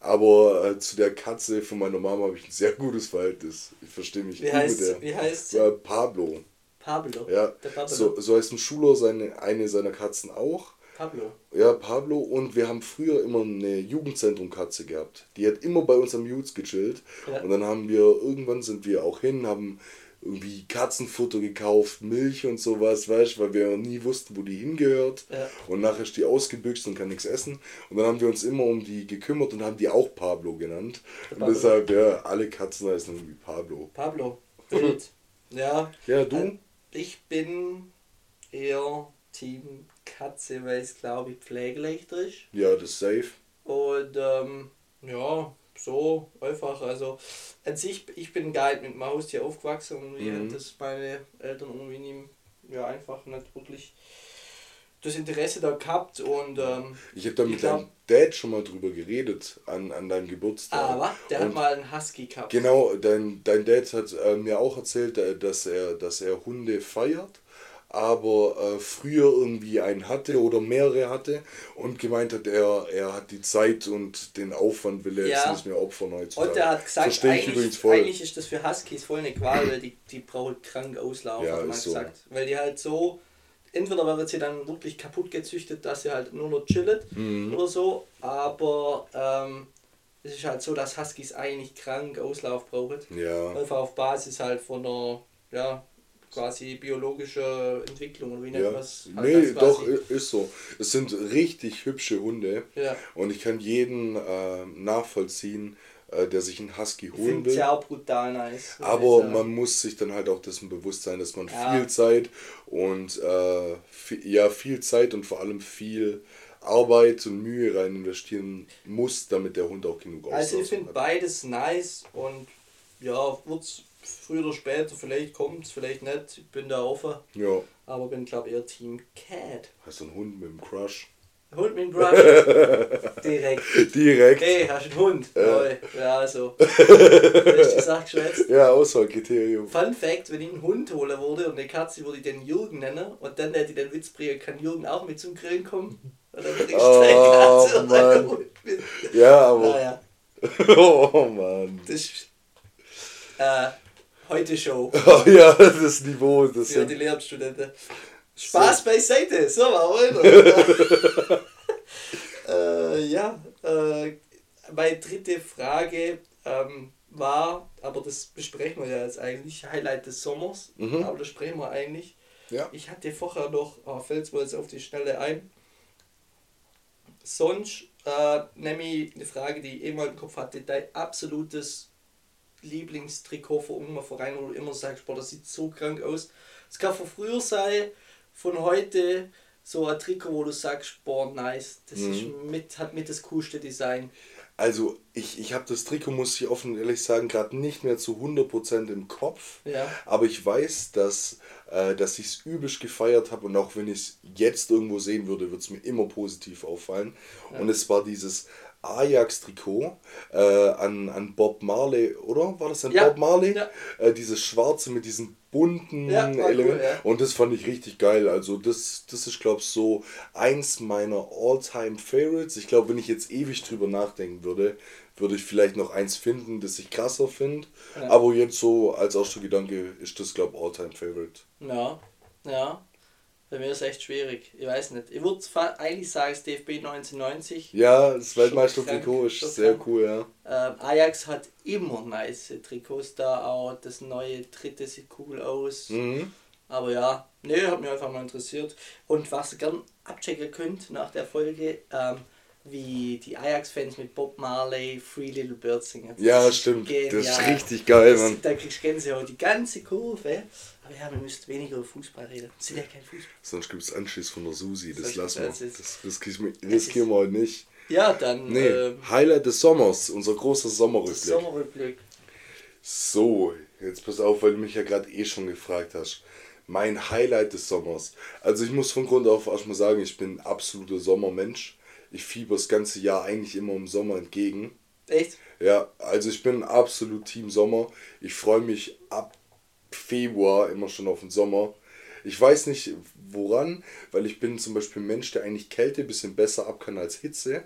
Aber äh, zu der Katze von meiner Mama habe ich ein sehr gutes Verhältnis. Ich verstehe mich Wie gut heißt, mit der. wie heißt sie? Äh, Pablo. Pablo. Ja, Der Pablo. so, so heißt ein Schuler seine, eine seiner Katzen auch. Pablo. Ja, Pablo und wir haben früher immer eine Jugendzentrum-Katze gehabt. Die hat immer bei uns am Jutes gechillt. Ja. Und dann haben wir, irgendwann sind wir auch hin, haben irgendwie Katzenfutter gekauft, Milch und sowas, weißt du, weil wir nie wussten, wo die hingehört. Ja. Und nachher ist die ausgebüxt und kann nichts essen. Und dann haben wir uns immer um die gekümmert und haben die auch Pablo genannt. Und Pablo. deshalb, ja, alle Katzen heißen irgendwie Pablo. Pablo. Wild. ja. Ja, du? Äh, Ich bin eher Team Katze, weil es glaube ich pflegeleichter ist. Ja, das ist safe. Und ähm, ja, so einfach. Also an sich, ich bin geil mit dem Haustier aufgewachsen und wie Mhm. das meine Eltern irgendwie nie, ja einfach nicht wirklich das Interesse da gehabt und ähm, Ich habe da mit deinem Dad schon mal drüber geredet an, an deinem Geburtstag. aber der hat Und mal einen Husky gehabt. Genau, dein, dein Dad hat äh, mir auch erzählt, äh, dass er, dass er Hunde feiert, aber äh, früher irgendwie einen hatte oder mehrere hatte und gemeint hat, er, er hat die Zeit und den Aufwand will er Ja. jetzt nicht mehr opfern heutzutage. Und er hat gesagt, Verstehe ich übrigens eigentlich, voll. eigentlich ist das für Huskies voll eine Qual, weil die, die brauchen krank auslaufen, Ja, hat man so. gesagt. Weil die halt so, entweder wird sie dann wirklich kaputt gezüchtet, dass sie halt nur noch chillet Mhm. oder so, aber ähm, es ist halt so, dass Huskies eigentlich krank Auslauf brauchen. Ja, Einfach auf Basis halt von der, ja, quasi biologische Entwicklung oder wie nennt ja. man es? Halt Nee, das doch, ist so. Es sind richtig hübsche Hunde Ja. und ich kann jeden äh, nachvollziehen, äh, der sich einen Husky holen finde will. es ja auch brutal nice. Aber sagen. man muss sich dann halt auch dessen bewusst sein, dass man Ja. viel Zeit und äh, viel, ja viel Zeit und vor allem viel Arbeit und Mühe rein investieren muss, damit der Hund auch genug Also ich finde beides nice und ja, wird's früher oder später, vielleicht kommt vielleicht nicht, ich bin da offen, Ja, aber bin glaube eher Team Cat. hast du einen Hund mit dem Crush? Hund mit dem Brush. Direkt. Direkt. Hey, hast du einen Hund? Neu. Ja, also. Hast die Sache geschwätzt? Ja, Auswahlkriterium. Fun Fact, wenn ich einen Hund holen würde und eine Katze würde ich den Jürgen nennen und dann hätte ich den Witz bringen, kann Jürgen auch mit zum Grillen kommen? Und dann bringst du Oh, Katze und deinen Mann. Hund mit. Ja, aber. Naja, Oh Mann. das ist äh, heute Show. Oh, ja, das Niveau, das für die. Lehramtsstudenten. Spaß beiseite, so war weiter. äh, ja, äh, meine dritte Frage ähm, war, aber das besprechen wir ja jetzt eigentlich, Highlight des Sommers, Mhm. aber das sprechen wir eigentlich. Ja. Ich hatte vorher noch, oh, fällt es mir jetzt auf die Schnelle ein, sonst äh, nehme ich eine Frage, die ich eh mal im Kopf hatte, dein absolutes Lieblingstrikot von irgendeinem Verein, wo du immer sagst, boah, das sieht so krank aus. Es kann von früher sein, von heute so ein Trikot, wo du sagst, boah, nice, das ist mit, hat mit das coolste Design. Also, ich, ich habe das Trikot, muss ich offen ehrlich sagen, gerade nicht mehr zu 100% im Kopf. Ja. Aber ich weiß, dass, äh, dass ich es übelst gefeiert habe und auch wenn ich es jetzt irgendwo sehen würde, würde es mir immer positiv auffallen. Und es war dieses Ajax-Trikot äh, an, an Bob Marley, oder? War das an Ja, Bob Marley? ja. Äh, dieses schwarze mit diesen bunten Ja, cool, Elementen. ja. Und das fand ich richtig geil. Also das, das ist, glaube ich, so eins meiner All-Time-Favorites. Ich glaube, wenn ich jetzt ewig drüber nachdenken würde, würde ich vielleicht noch eins finden, das ich krasser finde. Aber jetzt so als erster Gedanke ist das, glaube ich, All-Time-Favorite. Ja, ja. Bei mir ist echt schwierig. Ich weiß nicht. Ich würde eigentlich sagen, das DFB 1990. Ja, das Weltmeister-Trikot ist schon sehr cool, ja. Ähm, Ajax hat immer nice Trikots da, auch das neue dritte sieht cool aus. Mhm. Aber ja, nee, hat mich einfach mal interessiert. Und was ihr gern abchecken könnt nach der Folge, ähm, wie die Ajax-Fans mit Bob Marley Free Little Birds singen. Das Ja, stimmt. Das ist genial. richtig geil, Das- Mann. Da kriegst du Gänsehaut, die ganze Kurve. Aber ja, wir müssten weniger über Fußball reden. Das ist ja kein Fußball. Sonst gibt es Anschiss von der Susi, das Sonst- lassen wir. das riskieren wir heute nicht. Ja, dann Nee, ähm, Highlight des Sommers, unser großer Sommerrückblick. Sommerrückblick. So, jetzt pass auf, weil du mich ja gerade eh schon gefragt hast. Mein Highlight des Sommers. Also ich muss von Grund auf erstmal sagen, ich bin ein absoluter Sommermensch. Ich fieber das ganze Jahr eigentlich immer im Sommer entgegen. Echt? Ja, also ich bin absolut Team Sommer. Ich freue mich ab Februar immer schon auf den Sommer. Ich weiß nicht woran, weil ich bin zum Beispiel ein Mensch, der eigentlich Kälte ein bisschen besser ab kann als Hitze.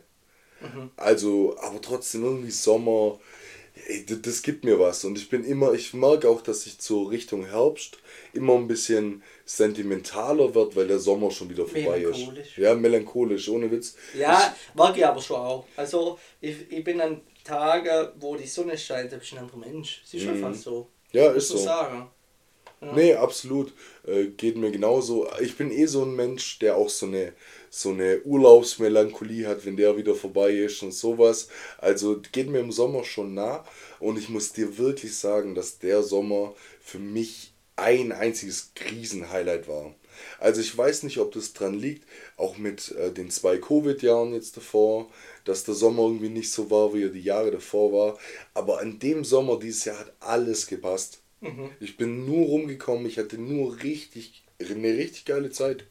Also, aber trotzdem irgendwie Sommer, ey, das gibt mir was. Und ich bin immer, ich merke auch, dass ich zur Richtung Herbst immer ein bisschen sentimentaler wird, weil der Sommer schon wieder vorbei ist. Melancholisch. Ja, melancholisch, ohne Witz. Ja, mag ich aber schon auch. Also, ich, ich bin an Tagen, wo die Sonne scheint, da bist du ein anderer Mensch. Das ist schon fast so. Mhm. Ja, ist so. sagen. Nee, absolut. Äh, geht mir genauso. Ich bin eh so ein Mensch, der auch so eine, so eine Urlaubsmelancholie hat, wenn der wieder vorbei ist und sowas. Also geht mir im Sommer schon nah. Und ich muss dir wirklich sagen, dass der Sommer für mich ein einziges Krisenhighlight war. Also ich weiß nicht, ob das dran liegt, auch mit äh, den zwei Covid-Jahren jetzt davor, dass der Sommer irgendwie nicht so war, wie er die Jahre davor war. Aber an dem Sommer dieses Jahr hat alles gepasst. Ich bin nur rumgekommen, ich hatte nur richtig, eine richtig geile Zeit.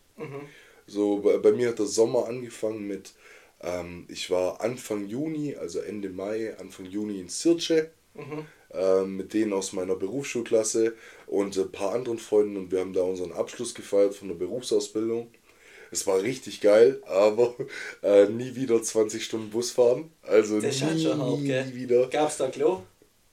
So, bei, bei mir hat der Sommer angefangen mit, ähm, ich war Anfang Juni, also Ende Mai, Anfang Juni in Sirce. Mhm. Ähm, mit denen aus meiner Berufsschulklasse und ein paar anderen Freunden und wir haben da unseren Abschluss gefeiert von der Berufsausbildung. Es war richtig geil, aber äh, nie wieder 20 Stunden Bus fahren. Also das nie, nie wieder. Gab's da Klo?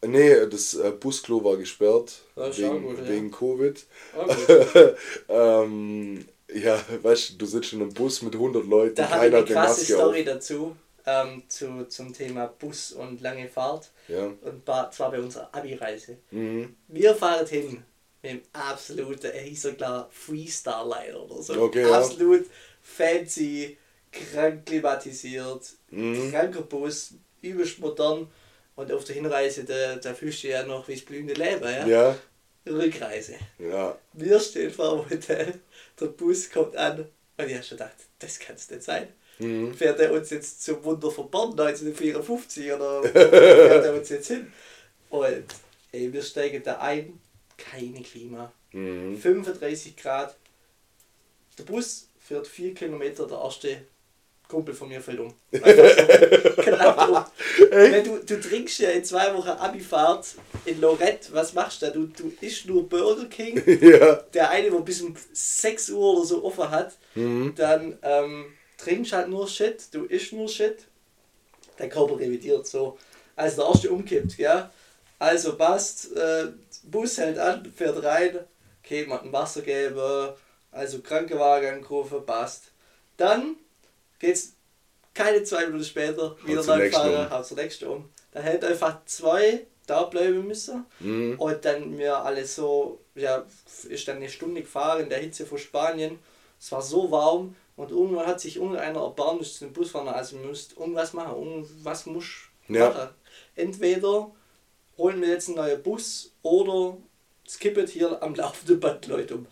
Nee, das äh, Busklo war gesperrt wegen, gut, ja. wegen Covid. ähm, ja, weißt du, du sitzt in einem Bus mit 100 Leuten, da keiner hat eine krasse Story auf. dazu ähm, zu, zum Thema Bus und lange Fahrt. Ja. Und zwar bei unserer Abi-Reise. Mhm. Wir fahren hin mit dem absoluten, er hieß so klar Freestyle-Leiter oder so. Okay, Absolut ja. fancy, krank klimatisiert, mhm. kranker Bus, übelst modern. Und auf der Hinreise, da, da fühlst du ja noch wie das blühende Leben. Ja? ja. Rückreise. Ja. Wir stehen vor dem Hotel, der Bus kommt an und ich habe schon gedacht, das kann es nicht sein. Mhm. Fährt er uns jetzt zum Wunder von Bern 1954 oder fährt er uns jetzt hin? Und ey, wir steigen da ein, keine Klima. Mhm. 35 Grad. Der Bus fährt 4 Kilometer, der erste Kumpel von mir fällt um. genau. Wenn du, du trinkst ja in zwei Wochen Abifahrt in Lorette, was machst du da? Du, du isst nur Burger King. ja. Der eine, der bis um 6 Uhr oder so offen hat. Mhm. Dann ähm, trinkst halt nur Shit, du isst nur Shit. Dein Körper revidiert so. Also der erste umkippt, ja. Also passt, äh, Bus hält an, fährt rein, okay, man ein Wasser geben, also Krankenwagen angerufen, passt. Dann geht's keine zwei Minuten später wieder neu fahren, haut der nächste um. Dann hält einfach zwei da bleiben müssen mhm. und dann mir alles so, ja, ist dann eine Stunde gefahren in der Hitze von Spanien. Es war so warm und irgendwann hat sich irgendeiner erbarmt, dass den Busfahrer, also müsst irgendwas machen, irgendwas muss ja. machen. Entweder holen wir jetzt einen neuen Bus oder skippet hier am laufenden Band Leute um.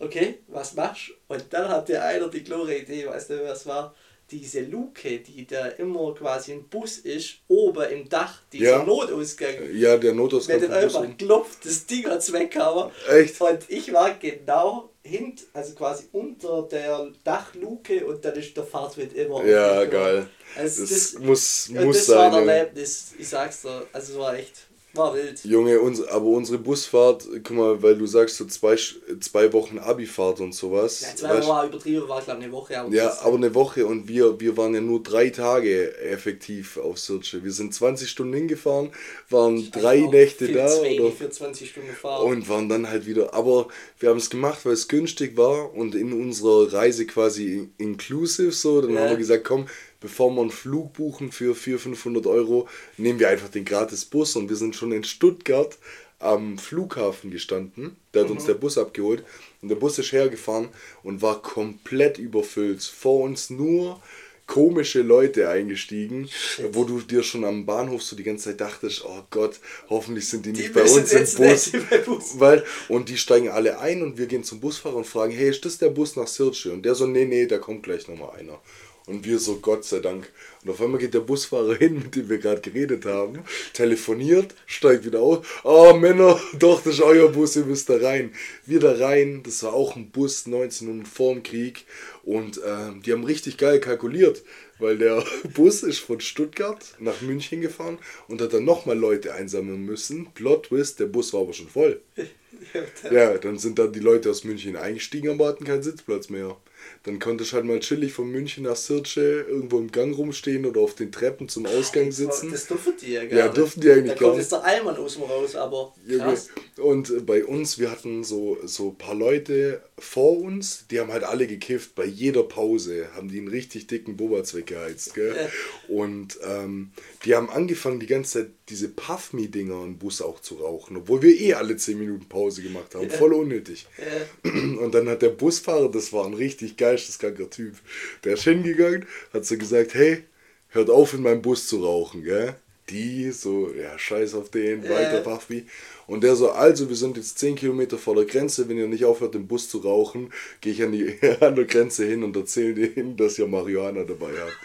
Okay, was machst du? Und dann hat der einer die klare Idee, weißt du, was war? Diese Luke, die da immer quasi ein Bus ist, oben im Dach, dieser ja. Notausgang. Ja, der Notausgang. Wenn dann einfach klopft, das Ding hat's weggehauen. Echt? Und ich war genau hint, also quasi unter der Dachluke und dann ist der Fahrtwind immer. Ja, geil. Also das, das muss, muss das sein. Das war ein Erlebnis, ich sag's dir. Also es war echt war wild. Junge, uns, aber unsere Busfahrt, guck mal, weil du sagst so zwei, zwei Wochen Abifahrt und sowas. Ja, zwei Wochen war übertrieben, war glaube eine Woche. Aber ja, aber eine Woche und wir, wir waren ja nur drei Tage effektiv auf Sirce. Wir sind 20 Stunden hingefahren, waren drei Nächte da. Oder, für 20 Stunden Fahrt. Und waren dann halt wieder, aber wir haben es gemacht, weil es günstig war und in unserer Reise quasi inclusive so. Dann ja. haben wir gesagt, komm, bevor wir einen Flug buchen für 400, 500 Euro, nehmen wir einfach den gratis Bus und wir sind schon in Stuttgart am Flughafen gestanden. Da hat mhm. uns der Bus abgeholt und der Bus ist hergefahren und war komplett überfüllt. Vor uns nur komische Leute eingestiegen, Shit. wo du dir schon am Bahnhof so die ganze Zeit dachtest, oh Gott, hoffentlich sind die nicht die bei uns im Bus. Bus. Weil, und die steigen alle ein und wir gehen zum Busfahrer und fragen, hey, ist das der Bus nach Sirce? Und der so, nee, nee, da kommt gleich nochmal einer. Und wir so, Gott sei Dank. Und auf einmal geht der Busfahrer hin, mit dem wir gerade geredet haben, telefoniert, steigt wieder aus. Ah, oh, Männer, doch, das ist euer Bus, ihr müsst da rein. Wir da rein, das war auch ein Bus 1900 vor dem Krieg. Und äh, die haben richtig geil kalkuliert, weil der Bus ist von Stuttgart nach München gefahren und hat dann nochmal Leute einsammeln müssen. Plot Twist, der Bus war aber schon voll. Ja, dann sind da die Leute aus München eingestiegen, aber hatten keinen Sitzplatz mehr. Dann konnte ich halt mal chillig von München nach Sirce irgendwo im Gang rumstehen oder auf den Treppen zum Ausgang sitzen. Das dürfen die ja gar Ja, dürfen die eigentlich da gar nicht. Da kommt jetzt der Allmann aus dem raus, aber krass. Und bei uns, wir hatten so, so ein paar Leute vor uns, die haben halt alle gekifft. Bei jeder Pause haben die einen richtig dicken Bobats weggeheizt. Gell? Und ähm, die haben angefangen, die ganze Zeit diese Puff-Me-Dinger im Bus auch zu rauchen, obwohl wir eh alle 10 Minuten Pause gemacht haben. Ja. Voll unnötig. Ja. Und dann hat der Busfahrer, das war ein richtig geisteskranker Typ, der ist hingegangen, hat so gesagt, hey, hört auf in meinem Bus zu rauchen, gell? Die so, ja, scheiß auf den, ja. weiter Puff-Me. Und der so, also wir sind jetzt 10 Kilometer vor der Grenze, wenn ihr nicht aufhört, im Bus zu rauchen, gehe ich an, die, an der Grenze hin und erzähle denen, dass ihr Marihuana dabei habt.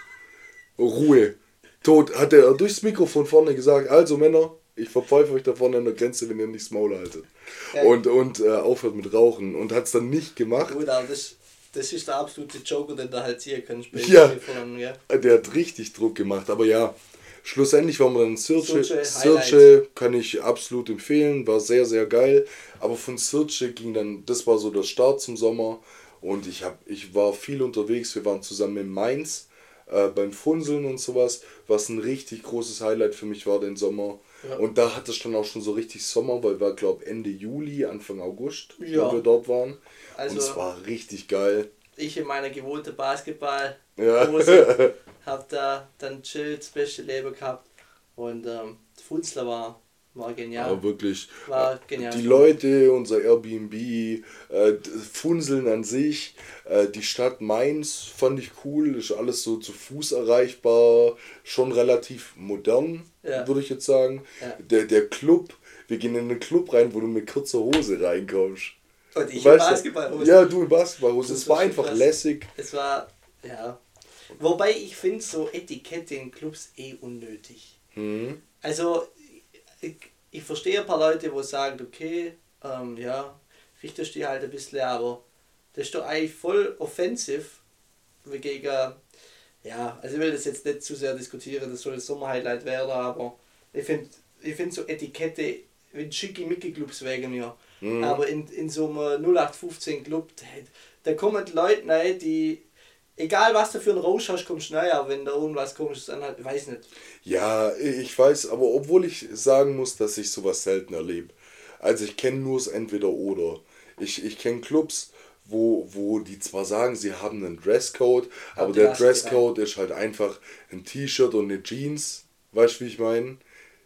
Ruhe. Tot, hat er durchs Mikrofon vorne gesagt, also Männer, ich verpfeife euch da vorne an der Grenze, wenn ihr nichts Maul haltet. Ja. Und, und äh, aufhört mit Rauchen. Und hat es dann nicht gemacht. Gut, aber das das ist der absolute Joker, den du halt ziehen kannst. Ja, von, ja. Der hat richtig Druck gemacht, aber ja, schlussendlich war man dann Searche. Searche kann ich absolut empfehlen, war sehr, sehr geil. Aber von Searche ging dann, das war so der Start zum Sommer. Und ich, hab, ich war viel unterwegs, wir waren zusammen in Mainz äh, beim Funseln und sowas, was ein richtig großes Highlight für mich war den Sommer. Ja. Und da hatte es dann auch schon so richtig Sommer, weil wir, glaube Ende Juli, Anfang August, ja. wo wir dort waren. Also, und es war richtig geil. Ich in meiner gewohnten Basketball-Hose ja. habe da dann chill das beste Leben gehabt. Und ähm, Funzler war war genial. Aber wirklich. War genial. Die Leute, unser Airbnb, äh, Funseln an sich, äh, die Stadt Mainz fand ich cool, ist alles so zu Fuß erreichbar, schon relativ modern, ja. würde ich jetzt sagen. Ja. Der, der Club, wir gehen in einen Club rein, wo du mit kurzer Hose reinkommst. Und ich weißt in Basketballhose. Ja, du in Basketballhose. Es war einfach krass. lässig. Es war, ja. Wobei ich finde so Etikette in Clubs eh unnötig. Mhm. Also ich, ich verstehe ein paar Leute, wo sagen, okay, ähm, ja, richtest dich halt ein bisschen, aber das ist doch eigentlich voll offensiv gegen, ja, also ich will das jetzt nicht zu sehr diskutieren, das soll das Sommerhighlight werden, aber ich finde ich find so Etikette, wenn schicke Mickey-Clubs wegen mir, mhm. aber in, in so einem 0815 Club, da, da kommen Leute rein, die egal was du für einen Rausch hast, kommst du aber wenn da irgendwas komisches anhat, ich weiß nicht. Ja, ich weiß, aber obwohl ich sagen muss, dass ich sowas selten erlebe. Also ich kenne nur es entweder oder. Ich, ich kenne Clubs, wo, wo die zwar sagen, sie haben einen Dresscode, aber, aber der Dresscode ist halt einfach ein T-Shirt und eine Jeans. Weißt du, wie ich meine?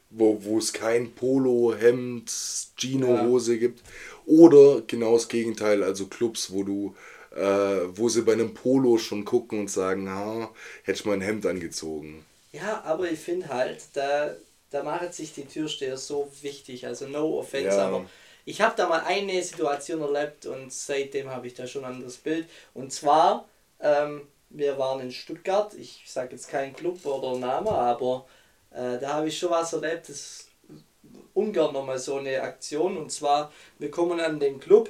Wo, wo es kein Polo, Hemd, Gino-Hose ja. gibt. Oder genau das Gegenteil, also Clubs, wo du wo sie bei einem Polo schon gucken und sagen, ha, hätte ich mal ein Hemd angezogen. Ja, aber ich finde halt, da, da macht sich die Türsteher so wichtig, also no offense, ja. aber ich habe da mal eine Situation erlebt und seitdem habe ich da schon ein anderes Bild. Und zwar, ähm, wir waren in Stuttgart, ich sage jetzt keinen Club oder Name, aber äh, da habe ich schon was erlebt, das ist ungern nochmal so eine Aktion. Und zwar, wir kommen an den Club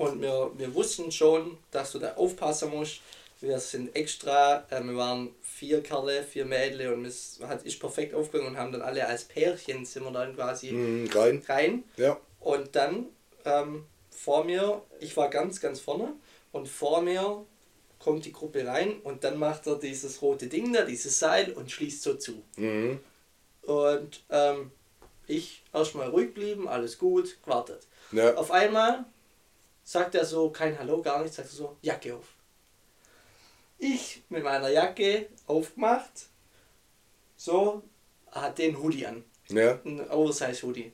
und wir, wir wussten schon, dass du da aufpassen musst. Wir sind extra, äh, wir waren vier Kerle, vier Mädel und es hat, ist perfekt aufgegangen und haben dann alle als Pärchen sind wir dann quasi mm, rein. rein. Ja. Und dann ähm, vor mir, ich war ganz, ganz vorne und vor mir kommt die Gruppe rein und dann macht er dieses rote Ding da, dieses Seil und schließt so zu. Mhm. Und ähm, ich erstmal ruhig blieben, alles gut, gewartet. Ja. Auf einmal sagt er so, kein Hallo, gar nichts, sagt er so, Jacke auf. Ich mit meiner Jacke aufgemacht, so, hat den Hoodie an. Ja. Ein Oversize Hoodie.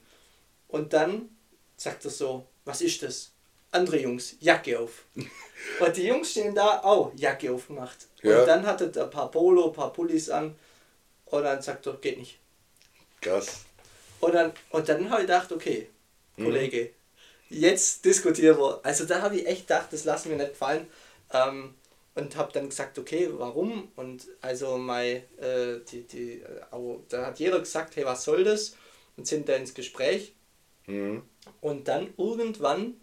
Und dann sagt er so, was ist das? Andere Jungs, Jacke auf. und die Jungs stehen da, auch Jacke aufgemacht. Ja. Und dann hat er ein paar Polo, ein paar Pullis an. Und dann sagt er, geht nicht. Krass. Und dann, und dann habe ich gedacht, okay, mhm. Jetzt diskutieren wir. Also da habe ich echt gedacht, das lassen wir nicht fallen. Ähm, und habe dann gesagt, okay, warum? Und also mein, äh, die, die, äh, da hat jeder gesagt, hey, was soll das? Und sind da ins Gespräch. Mhm. Und dann irgendwann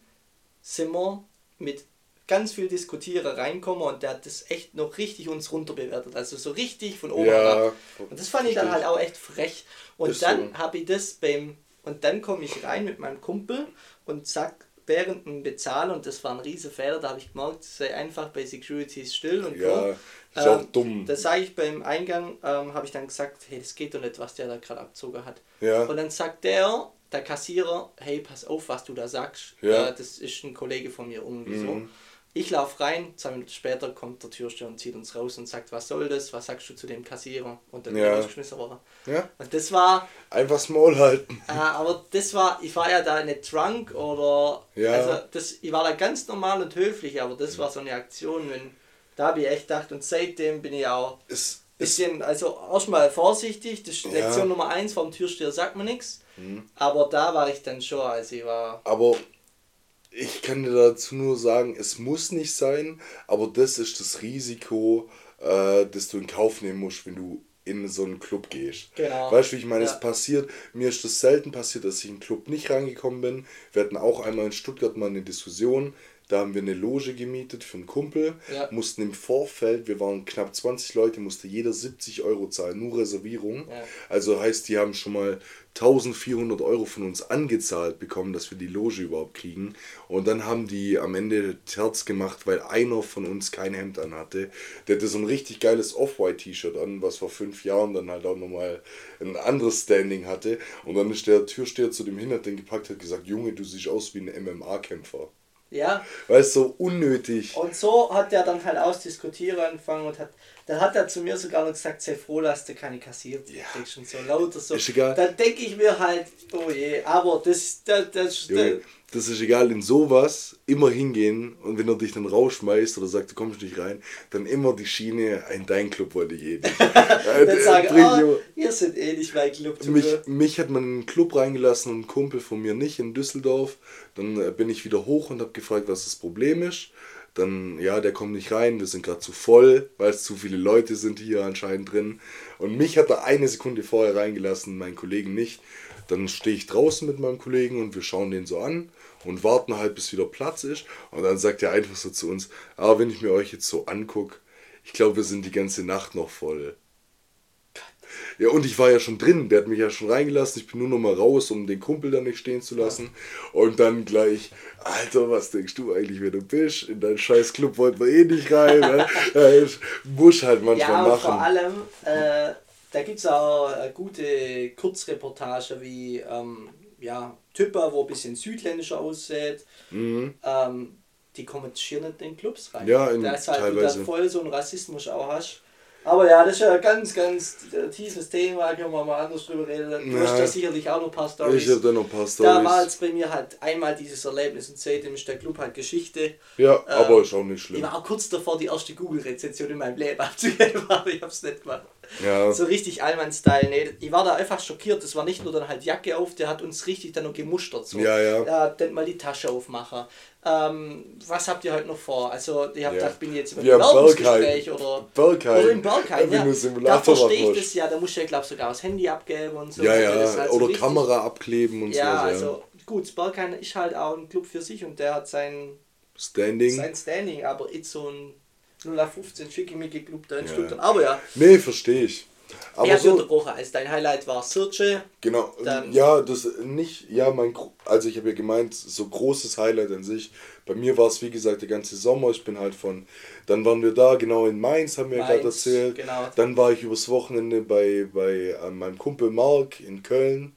sind wir mit ganz viel Diskutieren reinkommen und der hat das echt noch richtig uns runterbewertet. Also so richtig von oben ja, herab. Und das fand ich dann halt auch echt frech. Und dann so. habe ich das beim. Und dann komme ich rein mit meinem Kumpel und zack, während dem Bezahlen, und das war ein riesen Fehler, da habe ich gemerkt, sei einfach bei Securities still und ja, ist auch ähm, dumm. Das sage ich beim Eingang, ähm, habe ich dann gesagt, hey, das geht doch nicht, was der da gerade abzogen hat. Ja. Und dann sagt der, der Kassierer, hey, pass auf, was du da sagst. Ja. Äh, das ist ein Kollege von mir irgendwie mhm. so. Ich laufe rein, zwei Minuten später kommt der Türsteher und zieht uns raus und sagt, was soll das, was sagst du zu dem Kassierer? Und dann ja. rausgeschmissen worden. Ja. Und das war... Einfach Small halten. Äh, aber das war, ich war ja da nicht drunk oder... Ja. Also das, ich war da ganz normal und höflich, aber das war so eine Aktion, wenn... Da habe ich echt gedacht und seitdem bin ich auch... Es, bisschen, also erstmal vorsichtig, das ist Lektion ja. Nummer eins vom Türsteher sagt man nichts. Mhm. Aber da war ich dann schon, also ich war... Aber ich kann dir dazu nur sagen, es muss nicht sein, aber das ist das Risiko, äh, das du in Kauf nehmen musst, wenn du in so einen Club gehst. Genau. Weißt du, wie ich meine, ja. es passiert, mir ist das selten passiert, dass ich in einen Club nicht reingekommen bin. Wir hatten auch einmal in Stuttgart mal eine Diskussion. Da haben wir eine Loge gemietet für einen Kumpel, Ja. mussten im Vorfeld, wir waren knapp 20 Leute, musste jeder 70 Euro zahlen, nur Reservierung. Ja. Also heißt, die haben schon mal 1400 Euro von uns angezahlt bekommen, dass wir die Loge überhaupt kriegen. Und dann haben die am Ende Terz gemacht, weil einer von uns kein Hemd anhatte. Der hatte so ein richtig geiles Off-White-T-Shirt an, was vor fünf Jahren dann halt auch nochmal ein anderes Standing hatte. Und dann ist der Türsteher zu dem Hinterten gepackt, hat gesagt, Junge, du siehst aus wie ein MMA-Kämpfer. Ja, Weißt du, so unnötig. und so hat er dann halt ausdiskutieren angefangen und hat, dann hat er zu mir sogar noch gesagt, sei froh, dass du keine kassiert Ja. kriegst und so lauter so. Ist egal. Dann denke ich mir halt, oh je, aber das, das, das, Junge, das ist egal, in sowas immer hingehen und wenn er dich dann rausschmeißt oder sagt, du kommst nicht rein, dann immer die Schiene, in dein Club wollte ich eh nicht. Äh, dann sagen, bring ah, ihr seid eh nicht mein Club. mich, mich hat man in einen Club reingelassen und ein Kumpel von mir nicht in Düsseldorf. Dann äh, bin ich wieder hoch und habe gefragt, was das Problem ist. Dann, ja, der kommt nicht rein, wir sind gerade zu voll, weil es zu viele Leute sind hier anscheinend drin. Und mich hat er eine Sekunde vorher reingelassen, meinen Kollegen nicht. Dann stehe ich draußen mit meinem Kollegen und wir schauen den so an und warten halt, bis wieder Platz ist. Und dann sagt er einfach so zu uns, aber wenn ich mir euch jetzt so angucke, ich glaube, wir sind die ganze Nacht noch voll. Ja, und ich war ja schon drin, der hat mich ja schon reingelassen. Ich bin nur noch mal raus, um den Kumpel da nicht stehen zu lassen. Und dann gleich, Alter, was denkst du eigentlich, wer du bist? In deinen scheiß Club wollten wir eh nicht rein. ne? Muss halt manchmal Ja, machen. vor allem, äh, da gibt es auch eine gute Kurzreportage wie ähm, ja, Typer, wo ein bisschen südländischer aussieht. Ähm, die kommen schier nicht in den Clubs rein. Mhm. Ja, in- da ist halt teilweise. wieder voll so ein Rassismus auch hast. Aber ja, das ist ja ein ganz, ganz tiefes Thema, können wir mal anders drüber reden. Du hast Ja. da sicherlich auch noch ein paar Storys. Ich habe da noch ein paar Storys. jetzt bei mir halt einmal dieses Erlebnis und seitdem ist der Club halt Geschichte. Ja, aber Ähm, ist auch nicht Ich schlimm. war auch kurz davor, die erste Google-Rezension in meinem Leben abzugeben, aber ich hab's nicht gemacht. Ja, So richtig Allmann-Style. Nee, ich war da einfach schockiert. Das war nicht nur dann halt Jacke auf, der hat uns richtig dann noch gemustert. So. Ja, ja. Ja, dann mal die Tasche aufmachen. Ähm, was habt ihr heute noch vor? Also, ich hab Ja. gedacht, bin ich jetzt im Bewerbungsgespräch Bergheim. oder, Bergheim. oder im Bergheim. Ja. Da verstehe ich das ja. Da musst du ja, glaube sogar das Handy abgeben und so. ja, das ja. halt so Oder richtig- Kamera abkleben und Ja, so. also gut, Bergheim ist halt auch ein Club für sich und der hat sein Standing. sein Standing, aber jetzt so ein 015 schickimicki Club da in Ja. Stuttgart. Aber ja, Nee, verstehe ich. Aber er hat so, unterbrochen. Also dein Highlight war Searche. Genau, Dann- ja, das nicht, ja, mein, also ich habe ja gemeint, so großes Highlight an sich. Bei mir war es, wie gesagt, der ganze Sommer. Ich bin halt von, dann waren wir da, genau in Mainz, haben wir ja gerade erzählt. genau. Dann war ich übers Wochenende bei, bei äh, meinem Kumpel Mark in Köln.